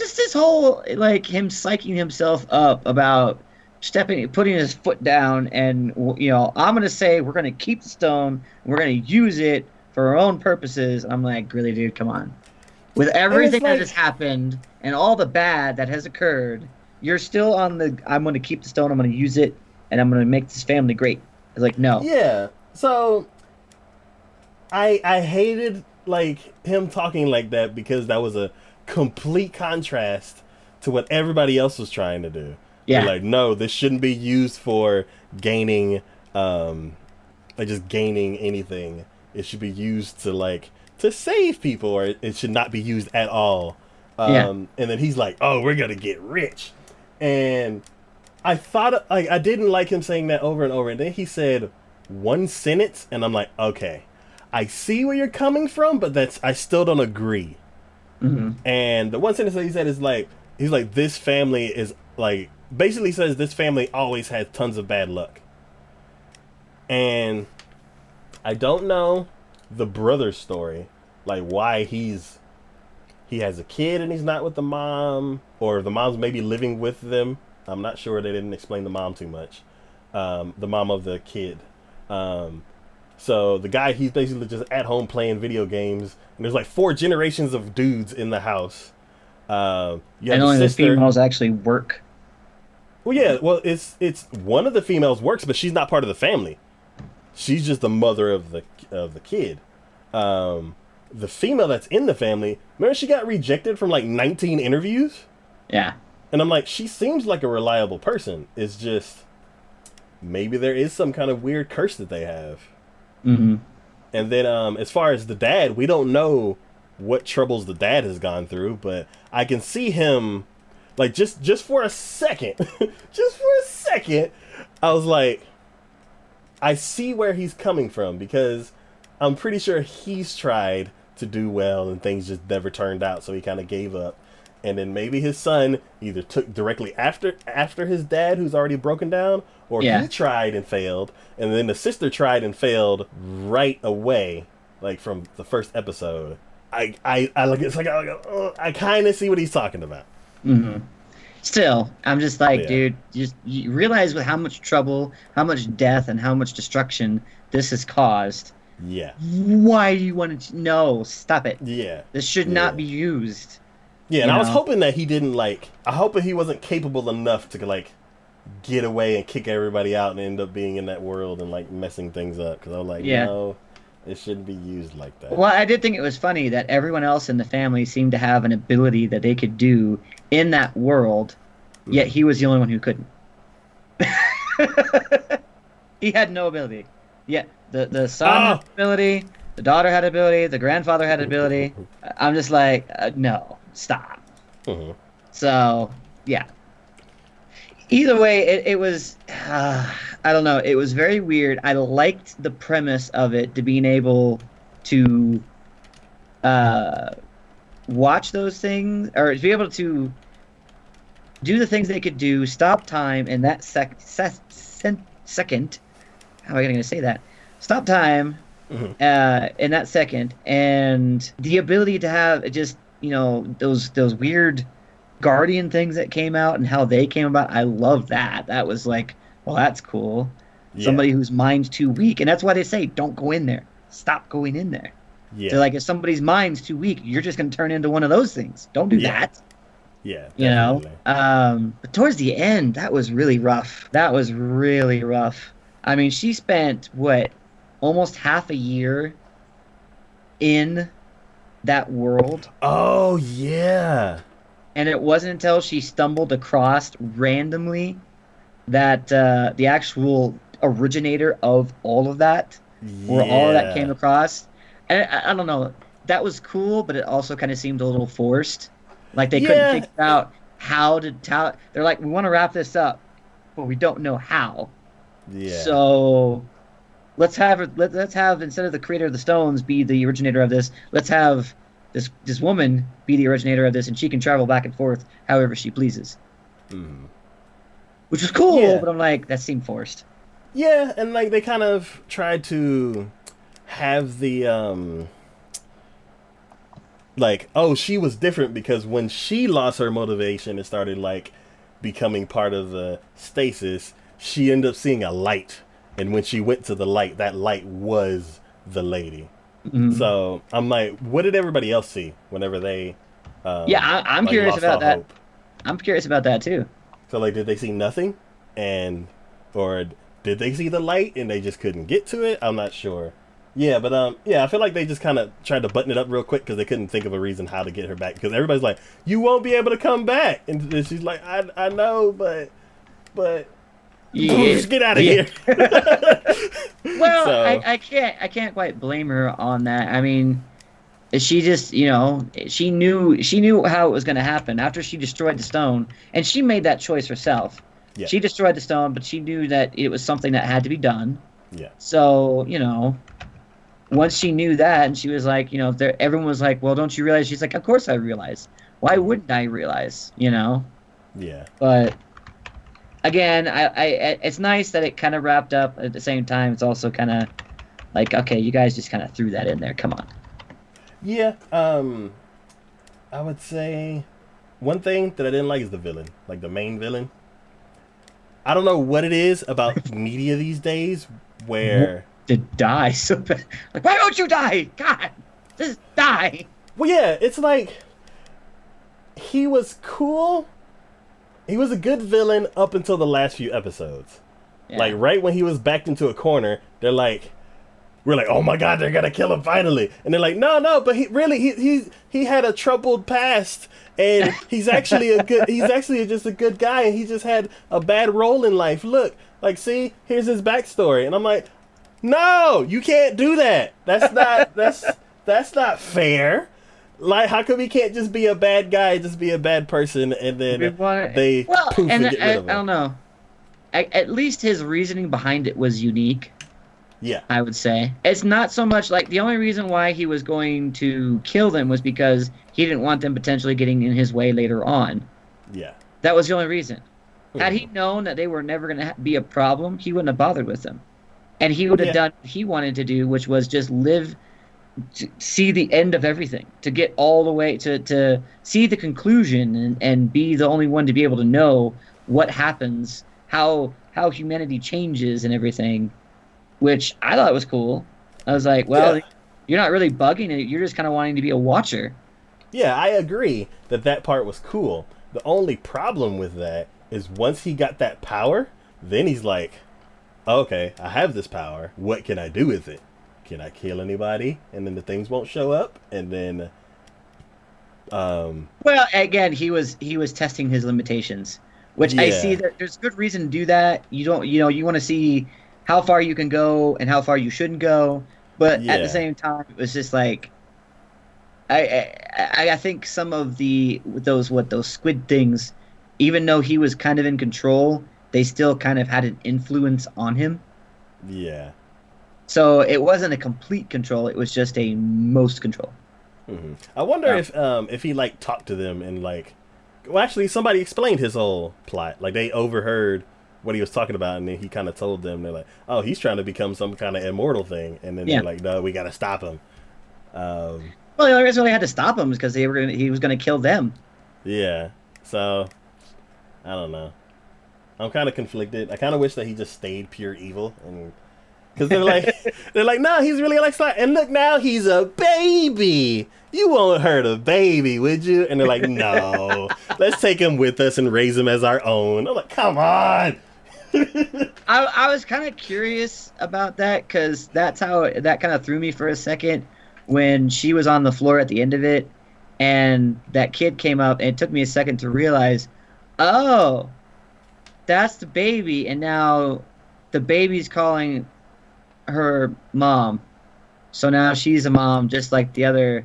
Just this whole like him psyching himself up about stepping, putting his foot down, and you know, I'm gonna say we're gonna keep the stone, we're gonna use it for our own purposes. I'm like, really, dude, come on. With everything that has happened and all the bad that has occurred, you're still on the. I'm gonna keep the stone. I'm gonna use it, and I'm gonna make this family great. It's like, no. Yeah. So I I hated like him talking like that because that was a complete contrast to what everybody else was trying to do. They're Yeah. like, no, this shouldn't be used for gaining um like just gaining anything. It should be used to like to save people or it should not be used at all. Um Yeah. and then he's like, "Oh, we're going to get rich." And I thought like I didn't like him saying that over and over, and then he said one sentence, and I'm like, okay, I see where you're coming from, but that's I still don't agree. Hmm And the one sentence that he said is like, he's like, this family is like basically says this family always has tons of bad luck. And I don't know the brother story, like why he's he has a kid and he's not with the mom, or the mom's maybe living with them. I'm not sure. They didn't explain the mom too much. Um, the mom of the kid. Um, so the guy, he's basically just at home playing video games, and there's like four generations of dudes in the house. Have And the only the sister. females actually work. Well, yeah. Well, it's it's one of the females works, but she's not part of the family. She's just the mother of the of the kid. Um, the female that's in the family, remember she got rejected from like 19 interviews? Yeah. And I'm like, she seems like a reliable person. It's just maybe there is some kind of weird curse that they have. Mm-hmm. And then um as far as the dad, we don't know what troubles the dad has gone through, but I can see him like just just for a second, <laughs> just for a second, I was like I see where he's coming from because I'm pretty sure he's tried to do well and things just never turned out, so he kind of gave up. And then maybe his son either took directly after after his dad, who's already broken down, or Yeah. he tried and failed, and then the sister tried and failed right away, like from the first episode. I I, I look it's like I, I kind of see what he's talking about. Mm-hmm. Still, I'm just like, Yeah. dude, just you realize with how much trouble, how much death, and how much destruction this has caused. Yeah, Why do you want to? No, stop it. yeah, This should Yeah. not be used. Yeah. And You I was hoping that he didn't like. I hope that he wasn't capable enough to like get away and kick everybody out and end up being in that world and like messing things up. Because I was like, Yeah. no, it shouldn't be used like that. Well, I did think it was funny that everyone else in the family seemed to have an ability that they could do in that world, yet he was the only one who couldn't. <laughs> he had no ability. Yeah, the the son had ability, the daughter had ability, the grandfather had ability. <laughs> I'm just like, uh, no, stop. Mhm. So yeah. Either way, it, it was uh, I don't know. It was very weird. I liked the premise of it to being able to uh, watch those things or to be able to do the things they could do, stop time in that sec- se- sen- second. How am I going to say that? Stop time Mhm. uh, in that second, and the ability to have just you know those those weird guardian things that came out and how they came about. I love that. That was like, well, that's cool. Yeah. Somebody whose mind's too weak, and that's why they say don't go in there. Stop going in there. Yeah. They're like, if somebody's mind's too weak, you're just gonna turn into one of those things. Don't do Yeah. that. yeah. You know. Um, but towards the end, that was really rough. That was really rough. I mean, she spent what, almost half a year in that world, Oh yeah. and it wasn't until she stumbled across randomly that uh, the actual originator of all of that where all of that came across. And I, I don't know, that was cool, but it also kind of seemed a little forced. Like they Yeah. couldn't figure out how to tell. They're like, we want to wrap this up, but we don't know how. Yeah. So let's have let, let's have instead of the creator of the stones be the originator of this, let's have this this woman be the originator of this, and she can travel back and forth however she pleases, Mhm. which was cool. Yeah. But I'm like, that seemed forced. Yeah, and like they kind of tried to have the um like oh she was different because when she lost her motivation and started like becoming part of the stasis, she ended up seeing a light. And when she went to the light, that light was the lady. Mhm. So I'm like, what did everybody else see whenever they? Um, yeah, I, I'm like, curious about that. hope? I'm curious about that too. So like, did they see nothing, and or did they see the light and they just couldn't get to it? I'm not sure. Yeah, but um, yeah, I feel like they just kind of tried to button it up real quick because they couldn't think of a reason how to get her back. Because everybody's like, "You won't be able to come back," and she's like, "I I know, but but just get out of Yeah. here." <laughs> Well, So- I, I can't I can't quite blame her on that. I mean, she just you know she knew she knew how it was going to happen after she destroyed the stone, and she made that choice herself. Yeah. She destroyed the stone, but she knew that it was something that had to be done. yeah, So you know, once she knew that, and she was like, you know, there, everyone was like, well, don't you realize? She's like, of course I realize. Why wouldn't I realize? You know. yeah, But again, I, I it's nice that it kind of wrapped up. At the same time, it's also kind of like, okay, you guys just kind of threw that in there. Come on. yeah. Um, I would say one thing that I didn't like is the villain, like the main villain. I don't know what it is about <laughs> media these days where. To die so bad. Like, why don't you die? God, just die. Well, yeah, it's like he was cool. He was a good villain up until the last few episodes. Yeah. Like right when he was backed into a corner, they're like, we're like, oh my god, they're gonna kill him finally, and they're like, no, no, but he really he he he had a troubled past, and <laughs> he's actually a good he's actually just a good guy, and he just had a bad role in life. Look, like, see, here's his backstory, and I'm like, no, you can't do that. That's not that's that's not fair. Like, how come he can't just be a bad guy, just be a bad person, and then they well, poof and and get I, rid I of him? I don't know. At, at least his reasoning behind it was unique. Yeah, I would say it's not so much like the only reason why he was going to kill them was because he didn't want them potentially getting in his way later on. yeah, That was the only reason. Had Mhm. he known that they were never going to ha- be a problem, he wouldn't have bothered with them, and he would have Yeah. done what he wanted to do, which was just live, to see the end of everything, to get all the way to to see the conclusion, and and be the only one to be able to know what happens, how how humanity changes, and everything, which I thought was cool. I was like, well, Yeah. you're not really bugging it; you're just kind of wanting to be a watcher. Yeah, I agree that that part was cool. The only problem with that is once he got that power, then he's like, okay, I have this power. What can I do with it? Can I kill anybody? And then the things won't show up. And then, um, Well, again, he was he was testing his limitations, which I see that there's good reason to do that. You don't, you know, you want to see how far you can go and how far you shouldn't go, but at the same time, it was just like, I, I I think some of the those what those squid things, even though he was kind of in control, they still kind of had an influence on him. yeah. So it wasn't a complete control; it was just a most control. hmm I wonder Yeah. if um if he like talked to them and like, well, actually somebody explained his whole plot. Like they overheard what he was talking about, and then he kind of told them they're like, oh, he's trying to become some kind of immortal thing, and then Yeah. they're like, no, we got to stop him. Um, Well, the only reason they had to stop him is because they were gonna, he was going to kill them. Yeah. So, I don't know. I'm kind of conflicted. I kind of wish that he just stayed pure evil, and because they're like, <laughs> they're like, no, he's really like Sly. And look, now he's a baby. You won't hurt a baby, would you? And they're like, no, <laughs> let's take him with us and raise him as our own. I'm like, come on. <laughs> I, I was kind of curious about that because that's how that kind of threw me for a second when she was on the floor at the end of it and that kid came up and it took me a second to realize oh that's the baby and now the baby's calling her mom so now she's a mom just like the other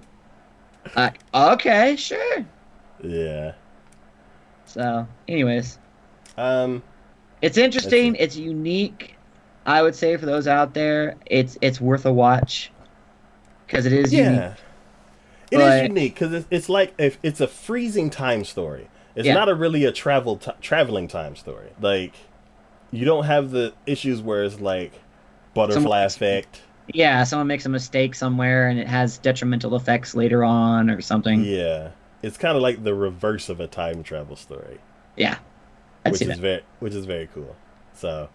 uh, okay sure Yeah. so anyways Um. It's interesting. It's unique. I would say for those out there, it's it's worth a watch because it is Yeah. unique. It is But- unique because it's, it's like if it's a freezing time story. It's Yeah. not a really a travel t- traveling time story. Like you don't have the issues where it's like butterfly Someone- effect. Yeah, someone makes a mistake somewhere and it has detrimental effects later on or something. Yeah, it's kind of like the reverse of a time travel story, Yeah, I'd which is that. very which is very cool. So,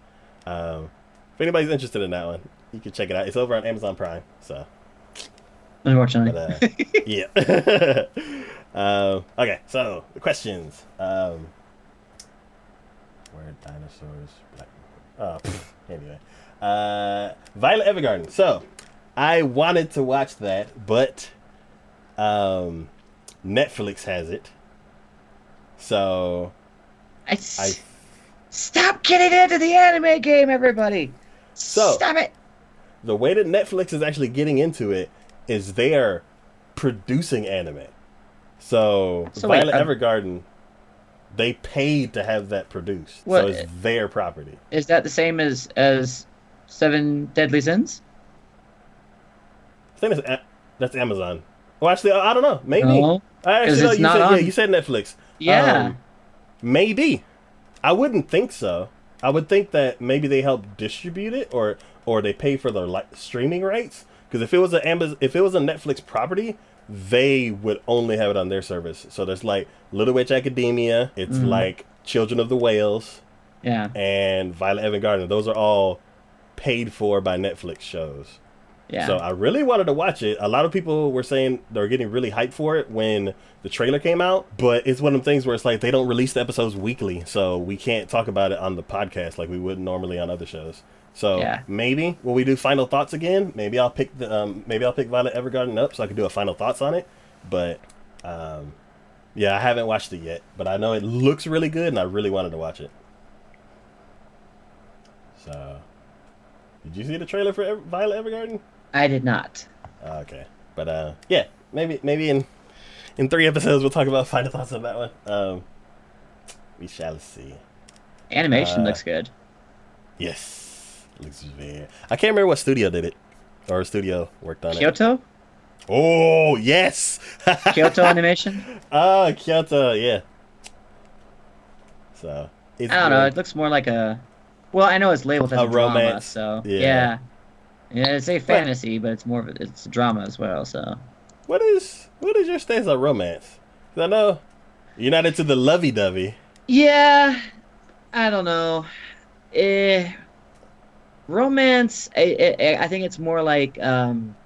um, if anybody's interested in that one, you can check it out. It's over on Amazon Prime. So, Unfortunately, but, uh, <laughs> yeah. <laughs> um, okay, so the questions. Um, where are dinosaurs? Black. Oh, anyway. Uh, Violet Evergarden. So, I wanted to watch that, but um, Netflix has it. So, I, I s- stop getting into the anime game, everybody. So- stop it. the way that Netflix is actually getting into it is they are producing anime. So, So wait, Violet um, Evergarden, they paid to have that produced. What- So it's their property. Is that the same as as Seven Deadly Sins? I think that's, A- that's Amazon. Well, actually, I don't know. Maybe. No. I actually, no, it's you not said, on- yeah, you said Netflix. Yeah. Um, maybe. I wouldn't think so. I would think that maybe they help distribute it, or or they pay for the li- streaming rights. Because if it was a Amazon, if it was a Netflix property, they would only have it on their service. So there's like Little Witch Academia. It's Mhm. like Children of the Whales yeah. and Violet Evergarden. Those are all paid for by Netflix shows. Yeah. So I really wanted to watch it. A lot of people were saying they're getting really hyped for it when the trailer came out, but it's one of them things where it's like they don't release the episodes weekly, so we can't talk about it on the podcast like we would normally on other shows. So Yeah. maybe when we do final thoughts again, maybe I'll pick the um, maybe I'll pick Violet Evergarden up so I can do a final thoughts on it. But um, yeah, I haven't watched it yet, but I know it looks really good, and I really wanted to watch it. So, did you see the trailer for Ever- Violet Evergarden? I did not. Oh, okay, but uh, yeah, maybe maybe in in three episodes we'll talk about <laughs> final thoughts on that one. Um, we shall see. Animation Uh, looks good. Yes, looks very. I can't remember what studio did it, or studio worked on it. Kyoto? Oh yes, <laughs> Kyoto Animation? Ah, Kyoto, yeah. So it's I don't know. It looks more like a. Well, I know it's labeled as A a, drama, romance. so Yeah. yeah. yeah. it's a fantasy, but it's more of a, it's a drama as well. So What is what is your stance on romance? 'Cause I know you're not into the lovey-dovey. yeah, I don't know. Eh, romance. I, I, I think it's more like um.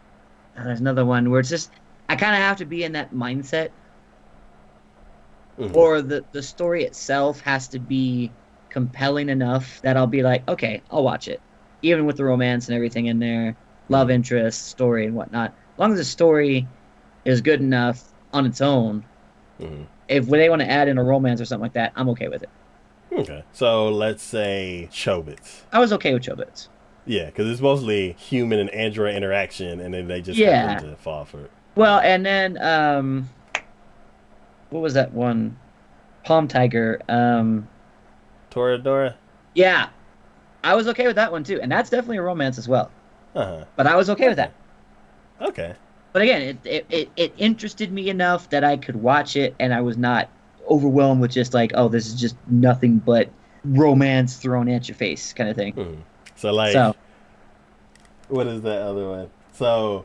oh, there's another one where it's just I kind of have to be in that mindset, Mhm. or the the story itself has to be compelling enough that I'll be like, okay, I'll watch it, even with the romance and everything in there, love interest, story and whatnot. As long as the story is good enough on its own, Mhm. if they want to add in a romance or something like that, I'm okay with it. Okay, so let's say Chobits. I was okay with Chobits. Yeah, because it's mostly human and android interaction, and then they just Yeah. to fall for it. Well, and then um, what was that one? Palm Tiger. Um, Toradora. yeah, I was okay with that one too, and that's definitely a romance as well. Uh huh. But I was okay with that. Okay. But again, it, it, it, it interested me enough that I could watch it and I was not overwhelmed with just like, oh, this is just nothing but romance thrown at your face kind of thing. Mhm. So like, so, what is that other one? So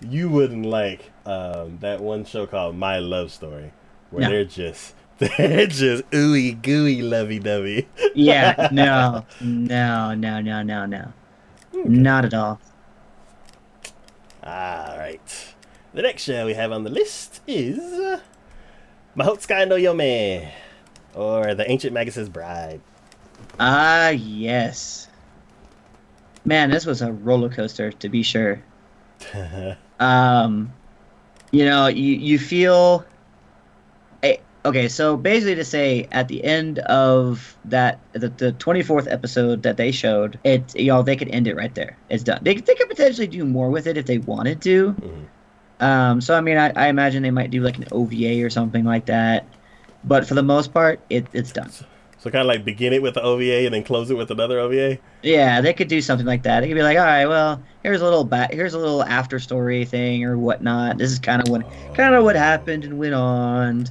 you wouldn't like um, that one show called My Love Story, where No. they're just they're <laughs> just ooey gooey lovey dovey. <laughs> yeah, no, no, no, no, no, no. Not at all. All right. The next show we have on the list is uh, Mahotsukai no Yome, or The Ancient Magus' Bride. Ah, yes. Man, this was a roller coaster to be sure. <laughs> um you know you you feel okay so basically to say at the end of that the, the 24th episode that they showed it you know they could end it right there it's done they, they could potentially do more with it if they wanted to Mhm. um so i mean I, I imagine they might do like an ova or something like that but for the most part it, it's done So kind of like begin it with the OVA and then close it with another OVA. Yeah, they could do something like that. They could be like, all right, well, here's a little back, here's a little after story thing or whatnot. This is kind of what, kind of what happened and went on,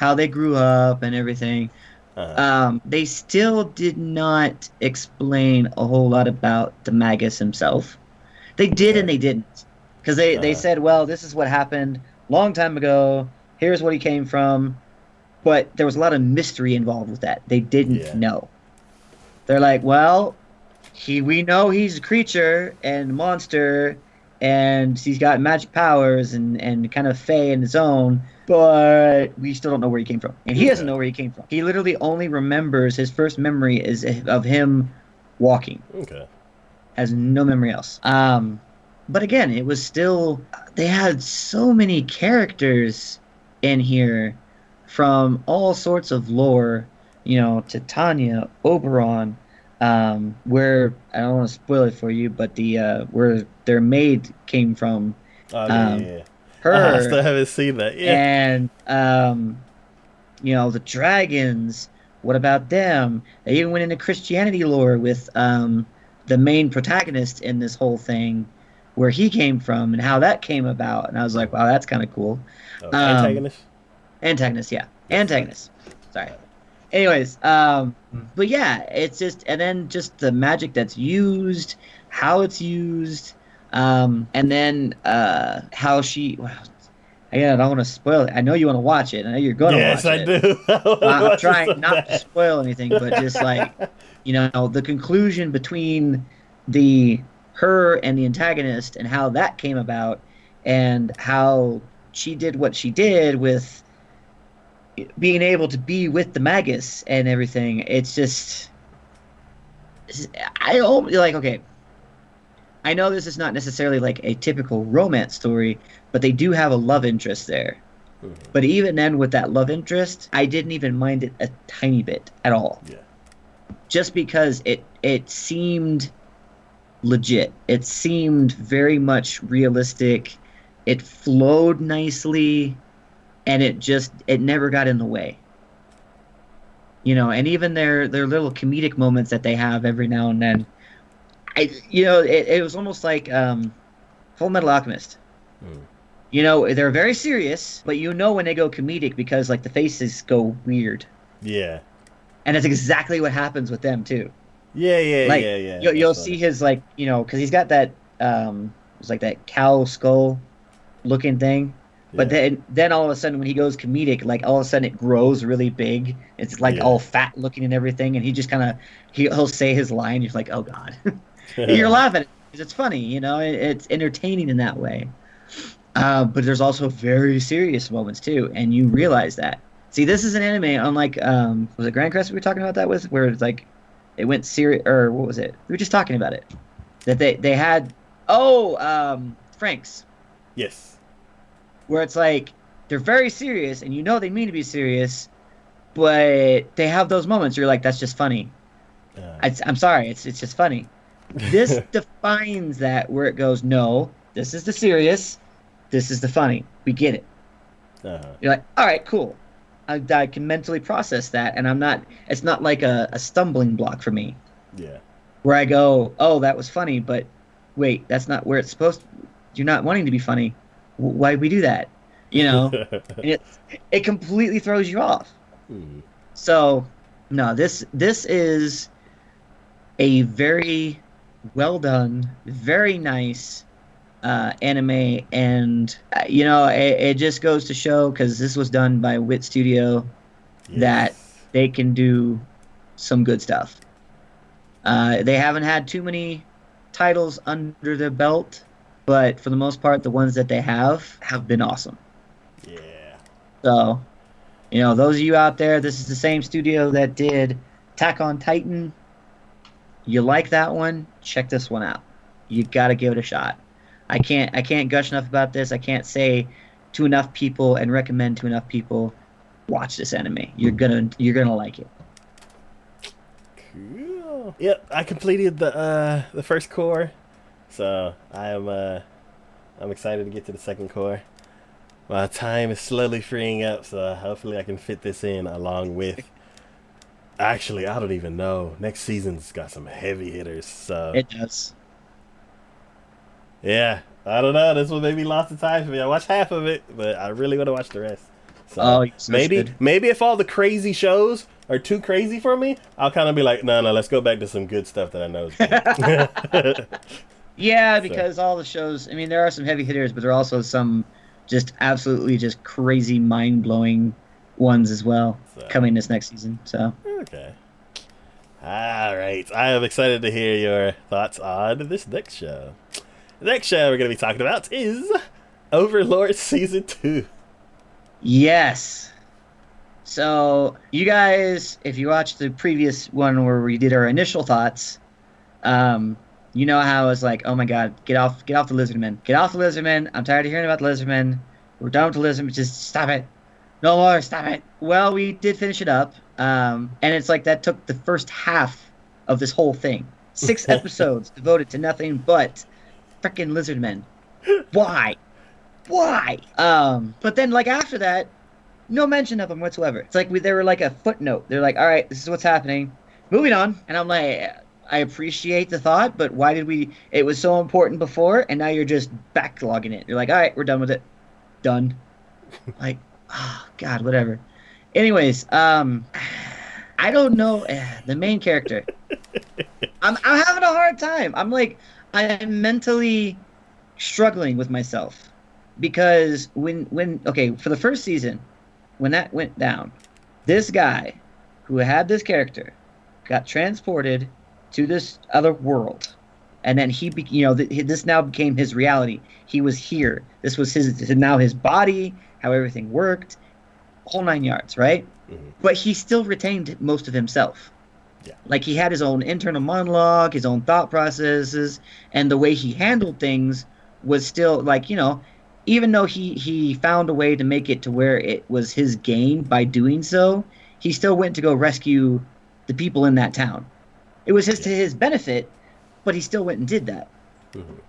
how they grew up and everything. Uh, Um, they still did not explain a whole lot about the Magus himself. They did and they didn't, because they they Uh-huh. said, well, this is what happened long time ago. Here's what he came from, but there was a lot of mystery involved with that. They didn't Yeah. know. They're like, well, he we know he's a creature and monster, and he's got magic powers and and kind of fey in his own, but we still don't know where he came from, and he doesn't know where he came from. He literally only remembers his first memory is of him walking okay. has no memory else. Um, but again, it was still they had so many characters in here from all sorts of lore, you know, Titania, Oberon, um, where I don't want to spoil it for you, but the uh, where their maid came from, Oh, yeah, Um, yeah, her, <laughs> I still haven't seen that. Yeah. and um, you know the dragons. What about them? They even went into Christianity lore with um, the main protagonist in this whole thing, where he came from and how that came about. And I was like, wow, that's kind of cool. Oh, um, antagonist. Antagonist, yeah, antagonist. Sorry. Anyways, um, but yeah, it's just and then just the magic that's used, how it's used, um, and then uh, how she. Well, again, I don't want to spoil it. I know you want to watch it. I know you're going to Yes, watch I it. do. <laughs> I'm trying not to spoil anything, but just like <laughs> you know, the conclusion between the her and the antagonist and how that came about, and how she did what she did with being able to be with the magus and everything. It's just I don't like okay. I know this is not necessarily like a typical romance story, but they do have a love interest there. Mhm. But even then, with that love interest, I didn't even mind it a tiny bit at all. Yeah. Just because it it seemed legit. It seemed very much realistic. It flowed nicely, and it just it never got in the way. You know, and even their their little comedic moments that they have every now and then, I you know it, it was almost like um, Fullmetal Alchemist. Mm. You know, they're very serious, but you know when they go comedic because like the faces go weird, Yeah. and it's exactly what happens with them too. Yeah, yeah, Like, yeah, yeah. You'll, you'll see his like you know because he's got that um it's like that cow skull looking thing, but then then all of a sudden when he goes comedic, like all of a sudden it grows really big. It's like Yeah. all fat looking and everything, and he just kind of he, he'll say his line. You're like, oh god, <laughs> you're <laughs> laughing because it's funny. You know, it, it's entertaining in that way. Uh, but there's also very serious moments too, and you realize that. See, this is an anime, unlike um, was it Grancrest we were talking about that with, where it's like it went serious, or what was it? We were just talking about it. That they they had oh um, Franxx, Yes. Where it's like they're very serious, and you know they mean to be serious, but they have those moments. where You're like, that's just funny. Uh, I, I'm sorry, it's it's just funny. This <laughs> defines that where it goes. No, this is the serious. This is the funny. We get it. uh-huh. You're like, all right, cool. I, I can mentally process that, and I'm not. It's not like a, a stumbling block for me Yeah. where I go, oh, that was funny, but wait, that's not where it's supposed. You're not wanting to be funny. Why we do that? You know, <laughs> it it completely throws you off. Mm. So, no, this this is a very well done, very nice uh, anime, and uh, you know, it, it just goes to show because this was done by Wit Studio, That- they can do some good stuff. Uh, they haven't had too many titles under their belt, but for the most part, the ones that they have have been awesome. Yeah. So, you know, those of you out there, this is the same studio that did Attack on Titan. You like that one? Check this one out. You got to give it a shot. I can't I can't gush enough about this. I can't say to enough people and recommend to enough people watch this anime. You're going to you're to like it. Cool. Yep, I completed the uh the first cour, so I am uh I'm excited to get to the second cour. My time is slowly freeing up, so hopefully I can fit this in along with. Actually, I don't even know. Next season's got some heavy hitters, so It does. yeah. I don't know. This one maybe lost the time for me. I watched half of it, but I really want to watch the rest. So Oh, maybe should. maybe if all the crazy shows are too crazy for me, I'll kind of be like, no, no, let's go back to some good stuff that I know is good. <laughs> <laughs> Yeah, because all the shows, I mean, there are some heavy hitters, but there are also some just absolutely just crazy mind blowing ones as well So. coming this next season. So okay. All right. I am excited to hear your thoughts on this next show. The next show we're going to be talking about is Overlord Season 2. yes. So you guys, if you watched the previous one where we did our initial thoughts, um, you know how I was like, oh my god, get off, get off the lizardmen, get off the lizardmen. I'm tired of hearing about the lizardmen. We're done with the lizardmen. Just stop it. No more. Stop it. Well, we did finish it up, um, and it's like that took the first half of this whole thing. Six <laughs> episodes devoted to nothing but freaking lizardmen. Why? Why? Um, but then like after that, no mention of them whatsoever. It's like we, they were like a footnote. They're like, all right, this is what's happening. Moving on. And I'm like, I appreciate the thought, but why did we? It was so important before, and now you're just backlogging it. You're like, all right, we're done with it. Done. <laughs> like, oh God, whatever. Anyways, um, I don't know eh, the main character. <laughs> I'm I'm having a hard time. I'm like, I am mentally struggling with myself because when when okay for the first season when that went down this guy who had this character got transported to this other world and then he be, you know th- this now became his reality he was here this was his now his body how everything worked whole nine yards right Mhm. but he still retained most of himself Yeah. Like he had his own internal monologue, his own thought processes, and the way he handled things was still like, you know, even though he he found a way to make it to where it was his gain by doing so, he still went to go rescue the people in that town. It was his to his benefit, but he still went and did that. Mhm.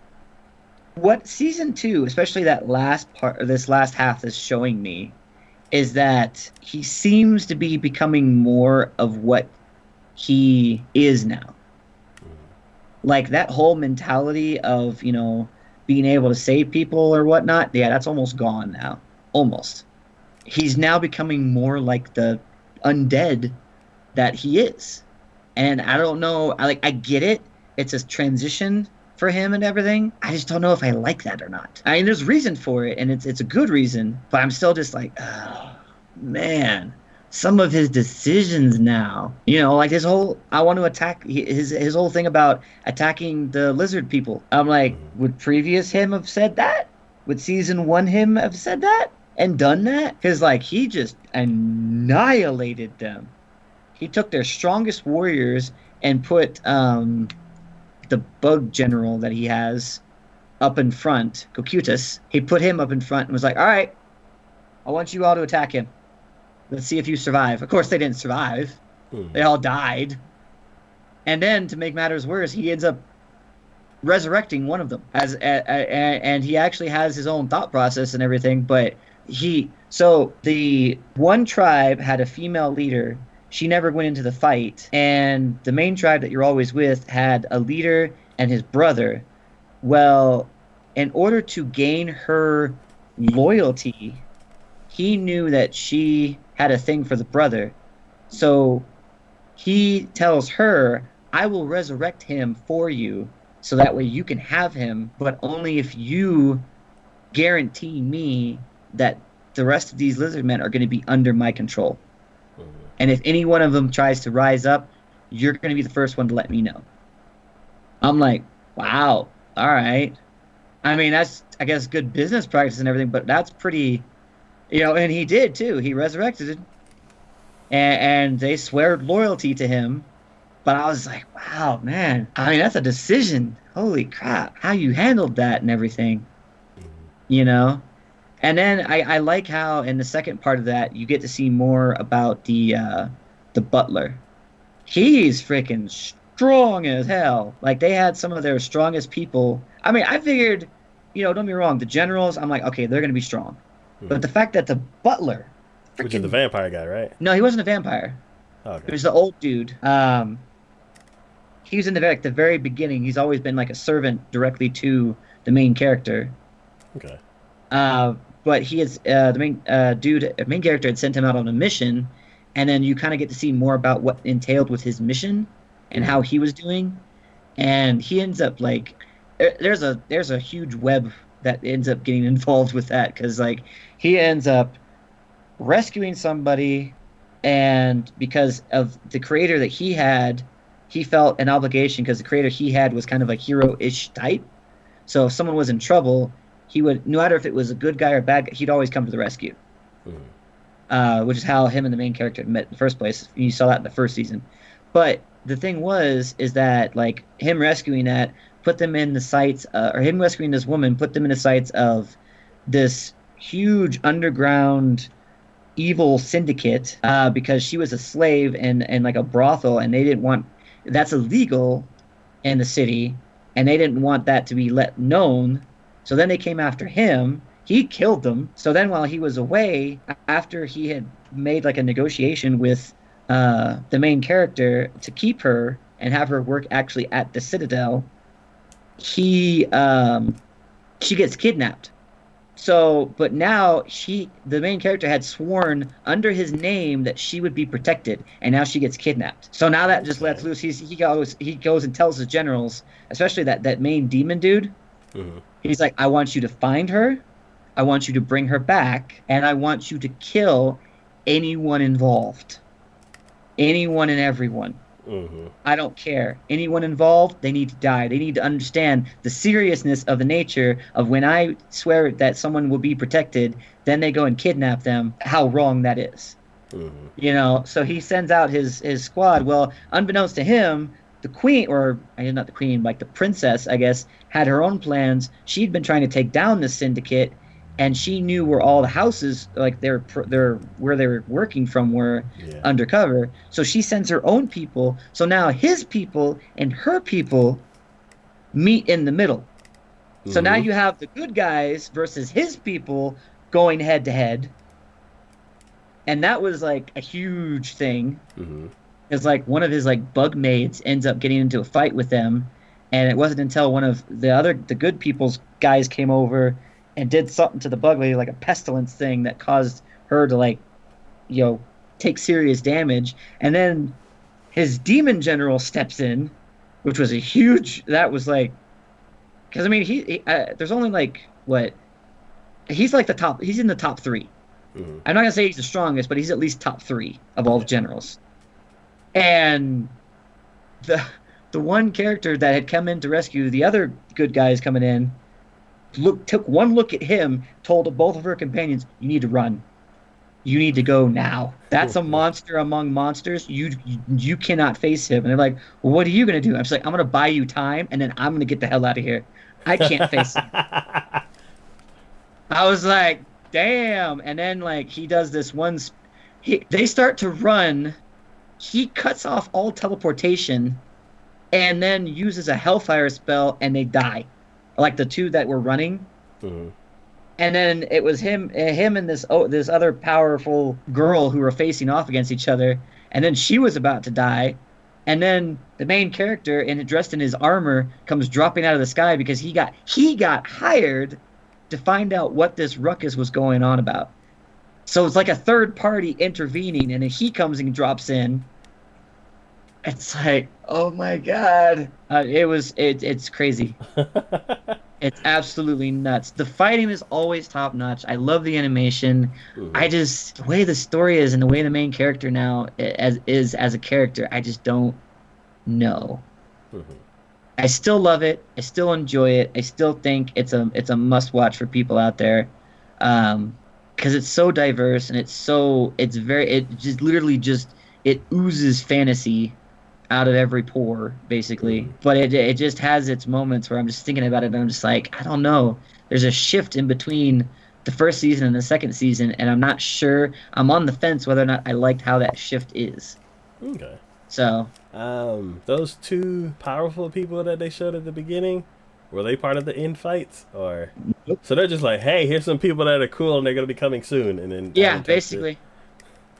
What season two, especially that last part, or this last half, is showing me, is that he seems to be becoming more of what he is now. Like that whole mentality of you know being able to save people or whatnot. Yeah, that's almost gone now. Almost. He's now becoming more like the undead that he is. And I don't know. I like. I get it. It's a transition for him and everything. I just don't know if I like that or not. I mean, there's reason for it, and it's it's a good reason. But I'm still just like, oh, man, some of his decisions now. You know, like his whole. I want to attack his his whole thing about attacking the lizard people. I'm like, would previous him have said that? Would season one him have said that and done that? Because like he just annihilated them. He took their strongest warriors and put um, the bug general that he has up in front, Cocytus. He put him up in front and was like, "All right, I want you all to attack him. Let's see if you survive." Of course, they didn't survive. Mhm. They all died. And then, to make matters worse, he ends up resurrecting one of them as a, a, a- and he actually has his own thought process and everything but he so the one tribe had a female leader she never went into the fight. And the main tribe that you're always with had a leader and his brother. Well in order to gain her loyalty he knew that she had a thing for the brother. So he tells her i will resurrect him for you so that way you can have him, but only if you guarantee me that the rest of these lizard men are going to be under my control. And if any one of them tries to rise up, you're going to be the first one to let me know. I'm like, wow, all right. I mean, that's, I guess, good business practice and everything, but that's pretty, you know, and he did too. He resurrected. And, and they swear loyalty to him. But I was like, wow, man. I mean, that's a decision. Holy crap. How you handled that and everything, you know? And then I, I like how in the second part of that you get to see more about the uh, the butler. He's freaking strong as hell. Like they had some of their strongest people. I mean, I figured, you know, don't be wrong, the generals, I'm like, okay, they're gonna be strong. But the fact that the butler Which is the vampire guy, right? No, he wasn't a vampire. Oh, It was the old dude. Um, he was in the very, like, the very beginning. He's always been like a servant directly to the main character. Okay. Uh, but he is uh, the main uh, dude, uh, main character had sent him out on a mission, and then you kind of get to see more about what entailed with his mission and how he was doing. And he ends up like there- there's a there's a huge web that ends up getting <laughs> involved with that because like he ends up rescuing somebody and because of the creator that he had he felt an obligation because the creator he had was kind of a hero-ish type so if someone was in trouble he would no matter if it was a good guy or a bad guy he'd always come to the rescue. Mhm. uh, which is how him and the main character met in the first place. You saw that in the first season. But the thing was is that like him rescuing that put them in the sights uh, or him rescuing this woman put them in the sights of this huge underground evil syndicate uh, because she was a slave and and like a brothel and they didn't want that's illegal in the city and they didn't want that to be let known so then they came after him he killed them so then while he was away after he had made like a negotiation with uh, the main character to keep her and have her work actually at the citadel he um, she gets kidnapped so, but now she, the main character, had sworn under his name that she would be protected, and now she gets kidnapped. So now that just lets loose. He's, he goes, he goes and tells his generals, especially that that main demon dude. Mhm. He's like, I want you to find her, I want you to bring her back, and I want you to kill anyone involved, anyone and everyone. Mhm. I don't care. Anyone involved, they need to die. They need to understand the seriousness of the nature of when I swear that someone will be protected, then they go and kidnap them, how wrong that is. Mhm. You know, so he sends out his his squad. Well, unbeknownst to him, the queen, or I mean, not the queen, like the princess, I guess, had her own plans. She'd been trying to take down the syndicate, and she knew where all the houses, like their their where they were working from, were Yeah. undercover. So she sends her own people. So now his people and her people meet in the middle. So now Mhm. you have the good guys versus his people going head to head. And that was like a huge thing. Mhm. It's like one of his like bug mates ends up getting into a fight with them, and it wasn't until one of the other the good people's guys came over and did something to the bug lady, like a pestilence thing that caused her to like, you know, take serious damage. And then his demon general steps in, which was a huge. That was like, because I mean, he, he uh, there's only like what, he's like the top. He's in the top three. Mhm. I'm not gonna say he's the strongest, but he's at least top three of all the generals. And the the one character that had come in to rescue the other good guys coming in, look took one look at him, told both of her companions, "You need to run. You need to go now. That's a monster among monsters. You you, cannot face him." And they're like, well, "What are you gonna do?" I'm just like, "I'm gonna buy you time, and then I'm gonna get the hell out of here. I can't face him." <laughs> I was like, damn. And then like he does this one. Sp- he, they start to run. He cuts off all teleportation, and then uses a Hellfire spell, and they die. Like the two that were running. Mhm. And then it was him, eh, him and this oh, this other powerful girl who were facing off against each other. And then she was about to die. And then the main character, in dressed in his armor, comes dropping out of the sky because he got he got hired to find out what this ruckus was going on about. So it's like a third party intervening, and then he comes and drops in. <laughs> It's like, oh my god! Uh, it was it, it's crazy. <laughs> It's absolutely nuts. The fighting is always top notch. I love the animation. Mhm. I just the way the story is and the way the main character now as is as a character, I just don't know. Mhm. I still love it. I still enjoy it. I still think it's a it's a must watch for people out there, um, because it's so diverse and it's so it's very it just literally just it oozes fantasy out of every pore basically. Mhm. But it it just has its moments where I'm just thinking about it and I'm just like I don't know. There's a shift in between the first season and the second season, and I'm not sure. I'm on the fence whether or not I liked how that shift is. Okay. So Um, those two powerful people that they showed at the beginning, were they part of the end fights, or Nope. so they're just like, hey, here's some people that are cool and they're gonna be coming soon, and then Yeah, haven't it.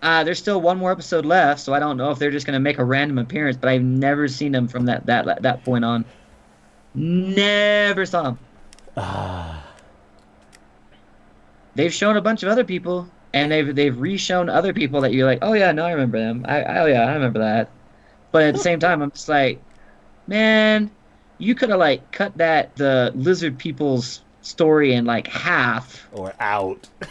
Uh, there's still one more episode left, so I don't know if they're just gonna make a random appearance. But I've never seen them from that that that point on. Never saw them. Ah, <sighs> They've shown a bunch of other people, and they've they've re-shown other people that you're like, oh yeah, no, I remember them. I oh yeah, I remember that. But at the same time, I'm just like, man, you could have like cut that the lizard people's story in like half. or out. <laughs>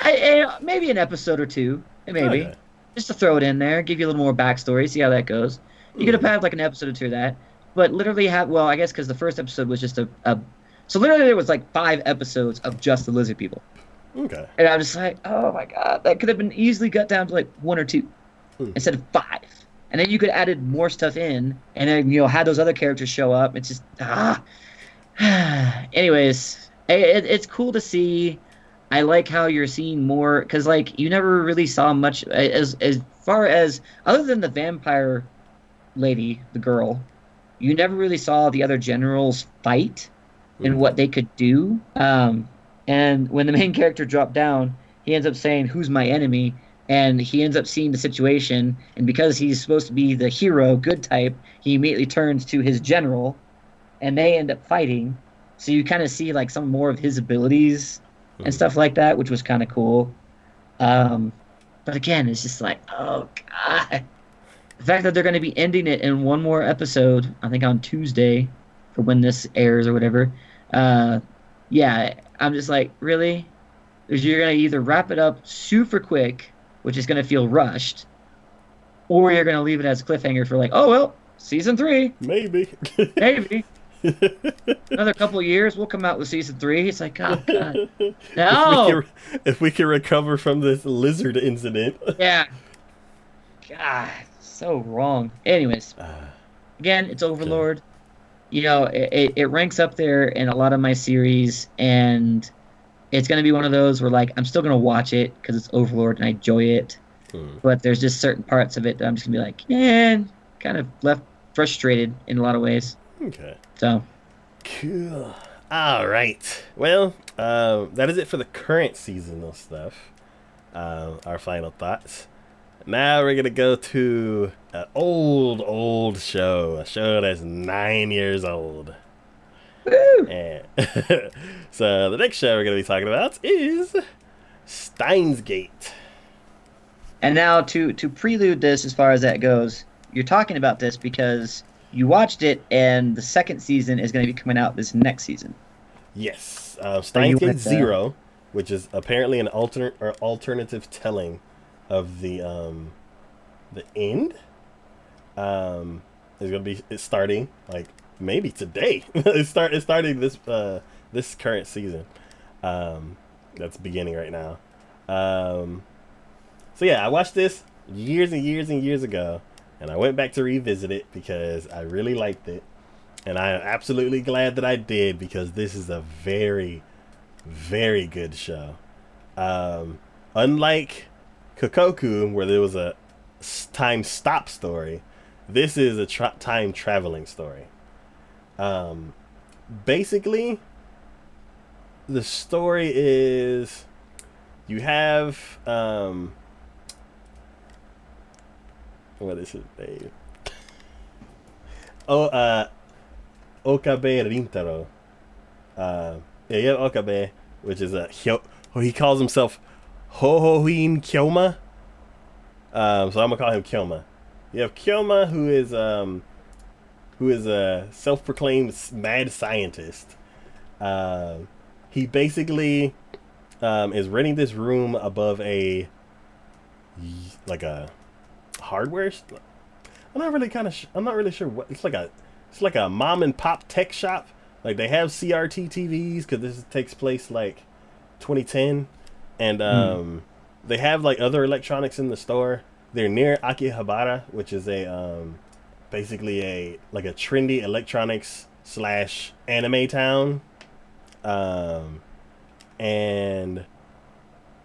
I, I maybe an episode or two, maybe. Okay. just to throw it in there, give you a little more backstory, see how that goes. You could have had like an episode or two of that, but literally have well, I guess because the first episode was just a, a, so literally there was like five episodes of just the lizard people, Okay. and I'm just like, oh my god, that could have been easily cut down to like one or two Hmm. instead of five, and then you could have added more stuff in, and then you know had those other characters show up. It's just ah. <sighs> Anyways, it, it, it's cool to see. I like how you're seeing more because like you never really saw much as as far as other than the vampire lady, the girl, you never really saw the other generals fight and Mhm. what they could do. Um, and when the main <laughs> character dropped down, he ends up saying, "Who's my enemy?" And he ends up seeing the situation, and because he's supposed to be the hero, good type, he immediately turns to his general, and they end up fighting. So you kind of see like some more of his abilities and Mhm. stuff like that, which was kind of cool. Um, but again, it's just like, oh god, the fact that they're going to be ending it in one more episode, I think on Tuesday, for when this airs or whatever. Uh, yeah, I'm just like, really? You're going to either wrap it up super quick, which is going to feel rushed, or you're going to leave it as a cliffhanger for like, oh well, season three, Maybe. <laughs> maybe. Another couple of years, we'll come out with season three. It's like, oh god, <laughs> If we, no, can, if we can recover from this lizard incident. <laughs> yeah, God, so wrong. Anyways, Uh, again, it's Overlord. You know, it, it, it ranks up there in a lot of my series, and it's gonna be one of those where like I'm still gonna watch it because it's Overlord and I enjoy it. hmm. But there's just certain parts of it that I'm just gonna be like, man, kind of left frustrated in a lot of ways. Okay. So Cool. All right. Well, uh, that is it for the current seasonal stuff. Uh, our final thoughts. Now we're gonna go to an old, old show. A show that's nine years old. Woo! And <laughs> so the next show we're gonna be talking about is Steins Gate. And now to to prelude this as far as that goes, you're talking about this because you watched it and the second season is going to be coming out this next season. Yes, uh, Steins Gate there. Zero, which is apparently an alternate or alternative telling of the um, the end. Um, is gonna be it's starting like maybe today. <laughs> it's start it's starting this uh this current season. Um, that's beginning right now. Um, so yeah, I watched this years and years and years ago, and I went back to revisit it because I really liked it. And I am absolutely glad that I did because this is a very, very good show. Um, unlike Kokkoku, where there was a time stop story, this is a tra- time traveling story. Um, basically, the story is you have um, what is his name? Oh, uh, Okabe Rintaro. Uh, yeah, you have Okabe, which is a Hyo- oh, he calls himself Hououin Kyoma. Um, so I'm gonna call him Kyoma. You have Kyoma, who is um, who is a self-proclaimed mad scientist. Uh, he basically um, is renting this room above a like a hardware. I'm not really kind of. Sh- I'm not really sure what it's like a. It's like a mom and pop tech shop. Like they have CRT TVs because this takes place like 2010, and um, they have like other electronics in the store. They're near Akihabara, which is a um, basically a like a trendy electronics slash anime town. Um, and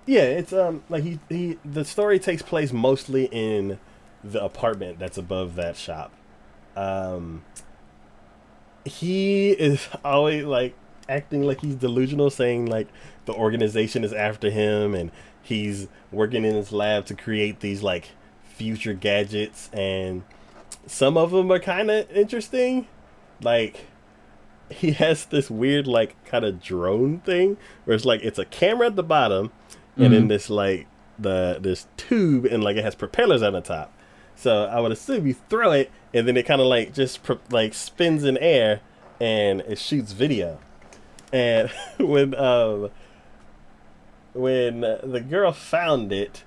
yeah, it's um like he he the story takes place mostly in the apartment that's above that shop. Um, he is always like acting like he's delusional, saying like the organization is after him and he's working in his lab to create these like future gadgets and some of them are kind of interesting like he has this weird like kind of drone thing where it's like it's a camera at the bottom and then Mhm. this like the this tube and like it has propellers on the top so i would assume you throw it and then it kind of like just like spins in air and it shoots video. And <laughs> when um when uh, the girl found it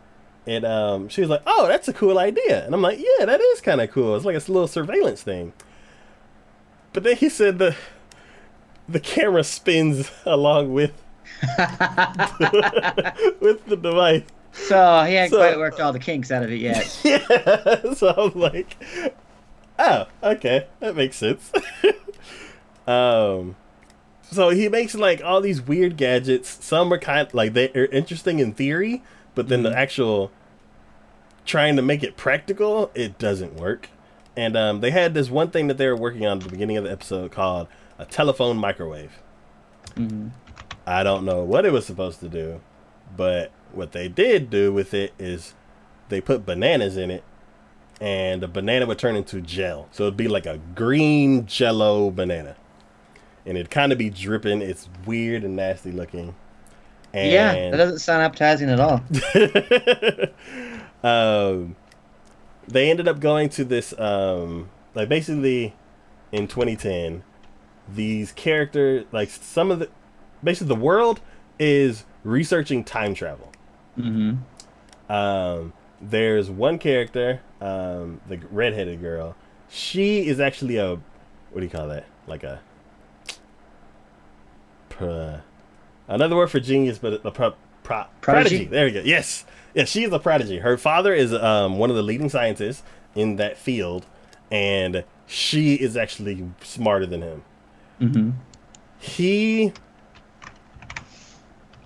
and um she was like oh that's a cool idea. And i'm like yeah that is kind of cool. It's like a little surveillance thing. But then he said the the camera spins <laughs> along with <laughs> with the device so he hadn't So- quite worked all the kinks out of it yet. <laughs> yeah so i'm like oh okay that makes sense. <laughs> Um so he makes like all these weird gadgets. Some are kind of, like they're interesting in theory but then the actual trying to make it practical it doesn't work. And um, they had this one thing that they were working on at the beginning of the episode called a telephone microwave. Mhm. I don't know what it was supposed to do, but what they did do with it is they put bananas in it, and the banana would turn into gel. So it'd be like a green jello banana. And it'd kind of be dripping. It's weird and nasty looking. And Yeah, that doesn't sound appetizing at all. <laughs> um, they ended up going to this um, like basically in 2010 these characters like some of the basically the world is researching time travel hmm um, there's one character um, the redheaded girl she is actually a what do you call that like a uh, another word for genius, but a pro, pro, Prodigy? prodigy. There we go. Yes, yes, she is a prodigy. Her father is um, one of the leading scientists in that field, and she is actually smarter than him. Mm-hmm. He,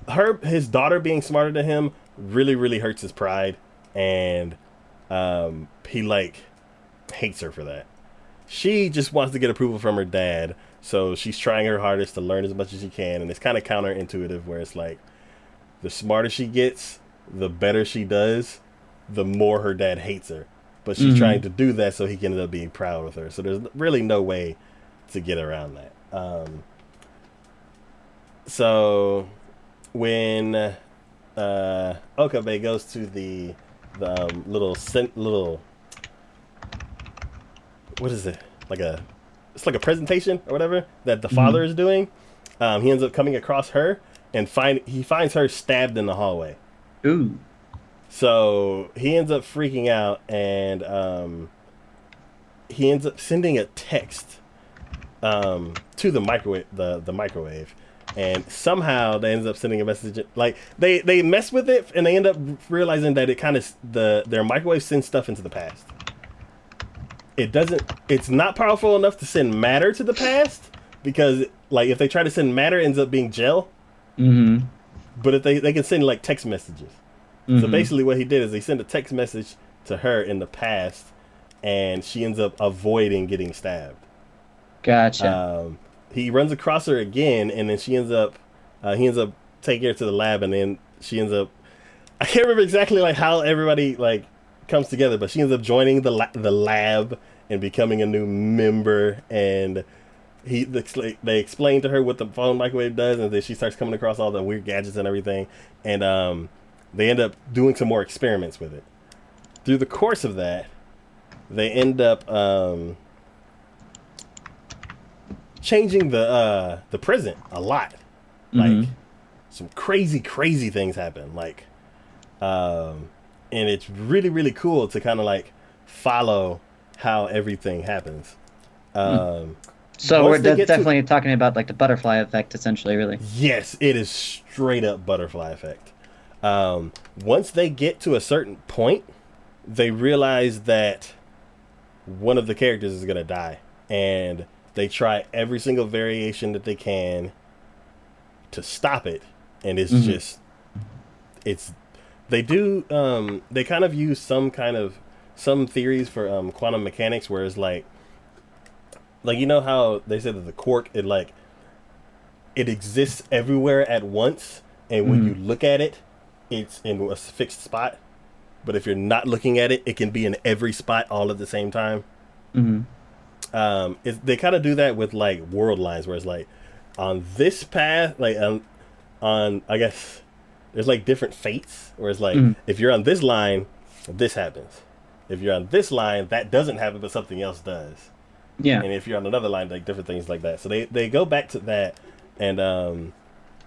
her, his daughter being smarter than him really, really hurts his pride, and um, he like hates her for that. She just wants to get approval from her dad, so she's trying her hardest to learn as much as she can, and it's kind of counterintuitive where it's like the smarter she gets, the better she does, the more her dad hates her. But she's Mhm. trying to do that so he can end up being proud with her. So there's really no way to get around that. Um, so when uh, Okabe goes to the the um, little little what is it like a it's like a presentation or whatever that the father is doing. Um, he ends up coming across her and find he finds her stabbed in the hallway. Ooh. So he ends up freaking out and um, he ends up sending a text um, to the microwave the, the microwave and somehow they ends up sending a message like they they mess with it and they end up realizing that it kind of the their microwave sends stuff into the past it doesn't it's not powerful enough to send matter to the past because like if they try to send matter it ends up being gel Mm-hmm. but if they they can send like text messages so Mhm. basically, what he did is he sent a text message to her in the past, and she ends up avoiding getting stabbed. Gotcha. Um, he runs across her again, and then she ends up uh, he ends up taking her to the lab, and then she ends up I can't remember exactly like how everybody like comes together, but she ends up joining the la- the lab and becoming a new member, and he they explain to her what the phone microwave does, and then she starts coming across all the weird gadgets and everything, and um, they end up doing some more experiments with it. Through the course of that, they end up um, changing the uh, the prison a lot. Like Mhm. some crazy, crazy things happen. Like, um, and it's really, really cool to kind of like follow how everything happens. Um, so we're de- get to- definitely talking about like the butterfly effect, essentially, really. Yes, it is straight up butterfly effect. Um, once they get to a certain point, they realize that one of the characters is gonna die, and they try every single variation that they can to stop it, and it's Mhm. just it's they do um they kind of use some kind of some theories for um quantum mechanics where it's like like you know how they said that the quark it like it exists everywhere at once and when Mhm. you look at it it's in a fixed spot but if you're not looking at it it can be in every spot all at the same time Mm-hmm. Um it's, they kind of do that with like world lines where it's like on this path like on on i guess there's like different fates where it's like Mhm. if you're on this line this happens if you're on this line that doesn't happen but something else does Yeah. and if you're on another line, like different things like that. So they they go back to that, and um,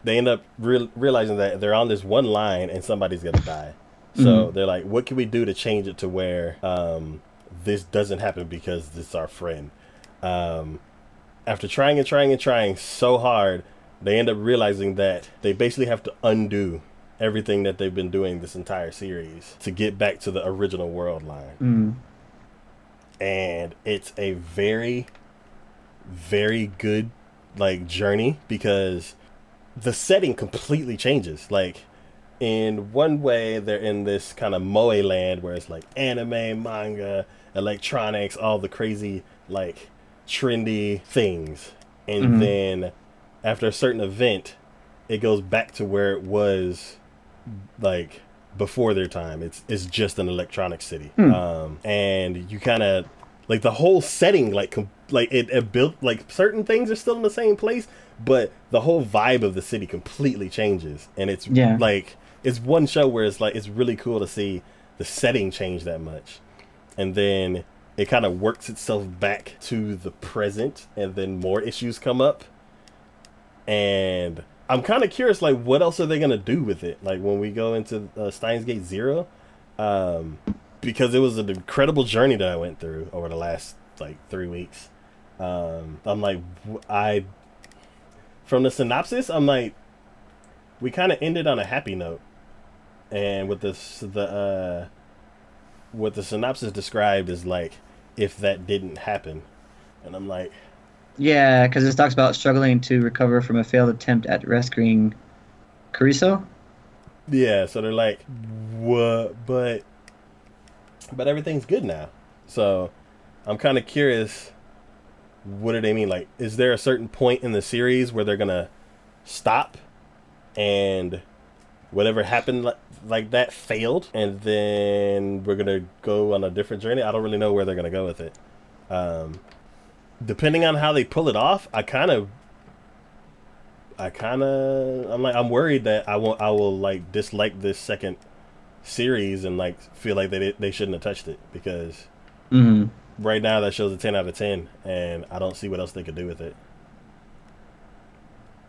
they end up real, realizing that they're on this one line and somebody's gonna die. So Mhm. they're like, what can we do to change it to where um, this doesn't happen because this is our friend. Um, after trying and trying and trying so hard, they end up realizing that they basically have to undo everything that they've been doing this entire series to get back to the original world line Mm. and it's a very very good like journey because the setting completely changes like in one way they're in this kind of moe land where it's like anime manga electronics all the crazy like trendy things and Mhm. then after a certain event it goes back to where it was like before their time it's it's just an electronic city Hmm. um and you kind of like the whole setting like com- like it, it built like certain things are still in the same place but the whole vibe of the city completely changes and it's Yeah. like it's one show where it's like it's really cool to see the setting change that much and then it kind of works itself back to the present and then more issues come up. And i'm kind of curious like what else are they going to do with it? Like when we go into uh, steins gate zero um because it was an incredible journey that i went through over the last like three weeks. Um i'm like i from the synopsis, I'm like, we kind of ended on a happy note, and with this the uh, what the synopsis described is like if that didn't happen, and I'm like, Yeah, because it talks about struggling to recover from a failed attempt at rescuing Kurisu. yeah. So they're like, what? But but everything's good now. So I'm kind of curious. What do they mean? Like, is there a certain point in the series where they're gonna stop and whatever happened like, that failed, and then we're gonna go on a different journey? I don't really know where they're gonna go with it. Um, depending on how they pull it off, I kind of, I kind of, I'm like, I'm worried that I won't, I will like dislike this second series and like feel like they they shouldn't have touched it because Mm. right now that shows a 10 out of 10 and i don't see what else they could do with it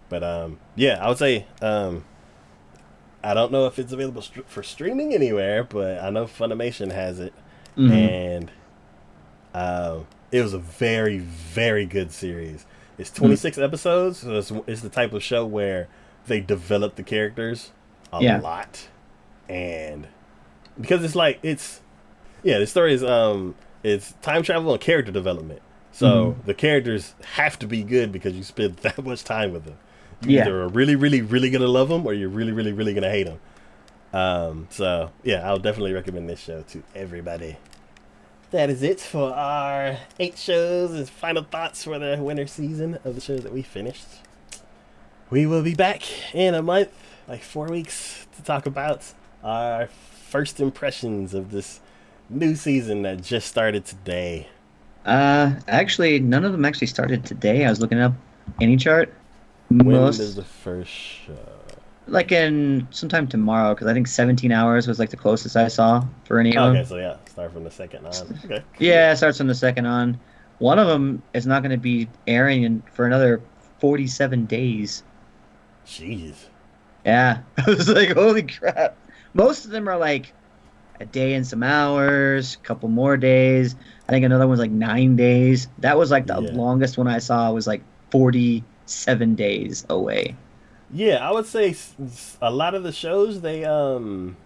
but um yeah i would say um i don't know if it's available str- for streaming anywhere but i know funimation has it Mhm. and um it was a very very good series it's 26 episodes so it's, it's the type of show where they develop the characters a Yeah. lot and because it's like it's yeah the story is um it's time travel and character development so Mhm. the characters have to be good because you spend <laughs> that much time with them Yeah. either are really really really gonna love them or you're really really really gonna hate them um so yeah i'll definitely recommend this show to everybody that is it for our eight shows and final thoughts for the winter season of the shows that we finished we will be back in a month like four weeks to talk about our first impressions of this new season that just started today Uh, actually, none of them actually started today. I was looking up AniChart. When Most is the first show like in sometime tomorrow, because I think 17 hours was like the closest I saw for any of okay so yeah start from the second on okay Yeah, it starts from the second on. One of them is not going to be airing in, for another 47 days. jeez Yeah, <laughs> I was like, holy crap. Most of them are like a day and some hours, a couple more days. I think another one's like nine days. That was like the Yeah. longest one I saw was like 47 days away. Yeah, I would say a lot of the shows they um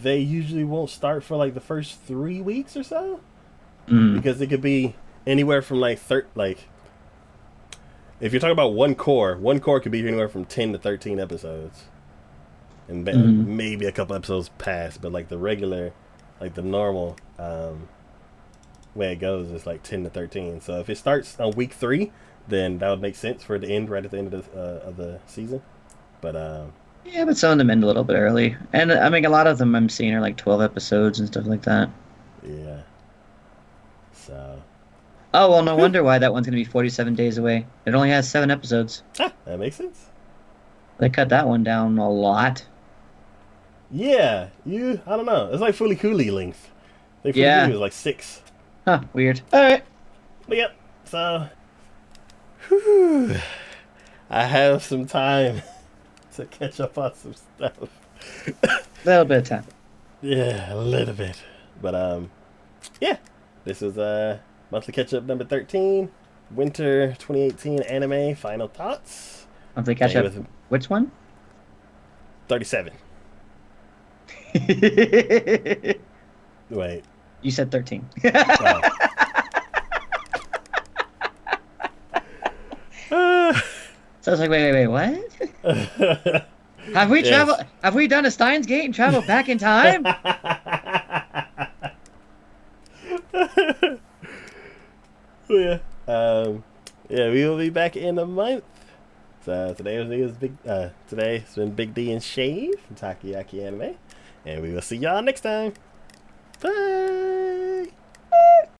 they usually won't start for like the first three weeks or so Mm. because it could be anywhere from like thir- like if you're talking about one cour, one cour could be anywhere from ten to thirteen episodes, and ba- Mhm. maybe a couple episodes past. But like the regular, like the normal um way it goes is like ten to thirteen. So if it starts on week three, then that would make sense for it to end right at the end of the uh, of the season. But um, Yeah, but some of them end a little bit early. And I mean, a lot of them I'm seeing are like 12 episodes and stuff like that. yeah. So Oh, well, no wonder why that one's going to be 47 days away. It only has seven episodes. ah, that makes sense. They cut that one down a lot. Yeah, you. I don't know. It's like Fooly Cooly length. I think Fooly Yeah. Cooly was like six. Huh, weird. All right. But yep. So, whew, <sighs> I have some time <laughs> to catch up on some stuff. A little bit of time. Yeah, a little bit. But um, yeah. This is uh monthly catch up number thirteen, winter 2018 anime final thoughts. Monthly catch up. with Which one? 37. <laughs> Wait. you said 13. Oh. <laughs> Ah. So I was like, wait, wait, wait, what? <laughs> Have we Yes. traveled? Have we done a Steins Gate and traveled back in time? <laughs> yeah. Um, yeah, we will be back in a month. So today was, big. Uh, today it's been Big D and Shave from Takoyaki Anime, and we will see y'all next time. Bye.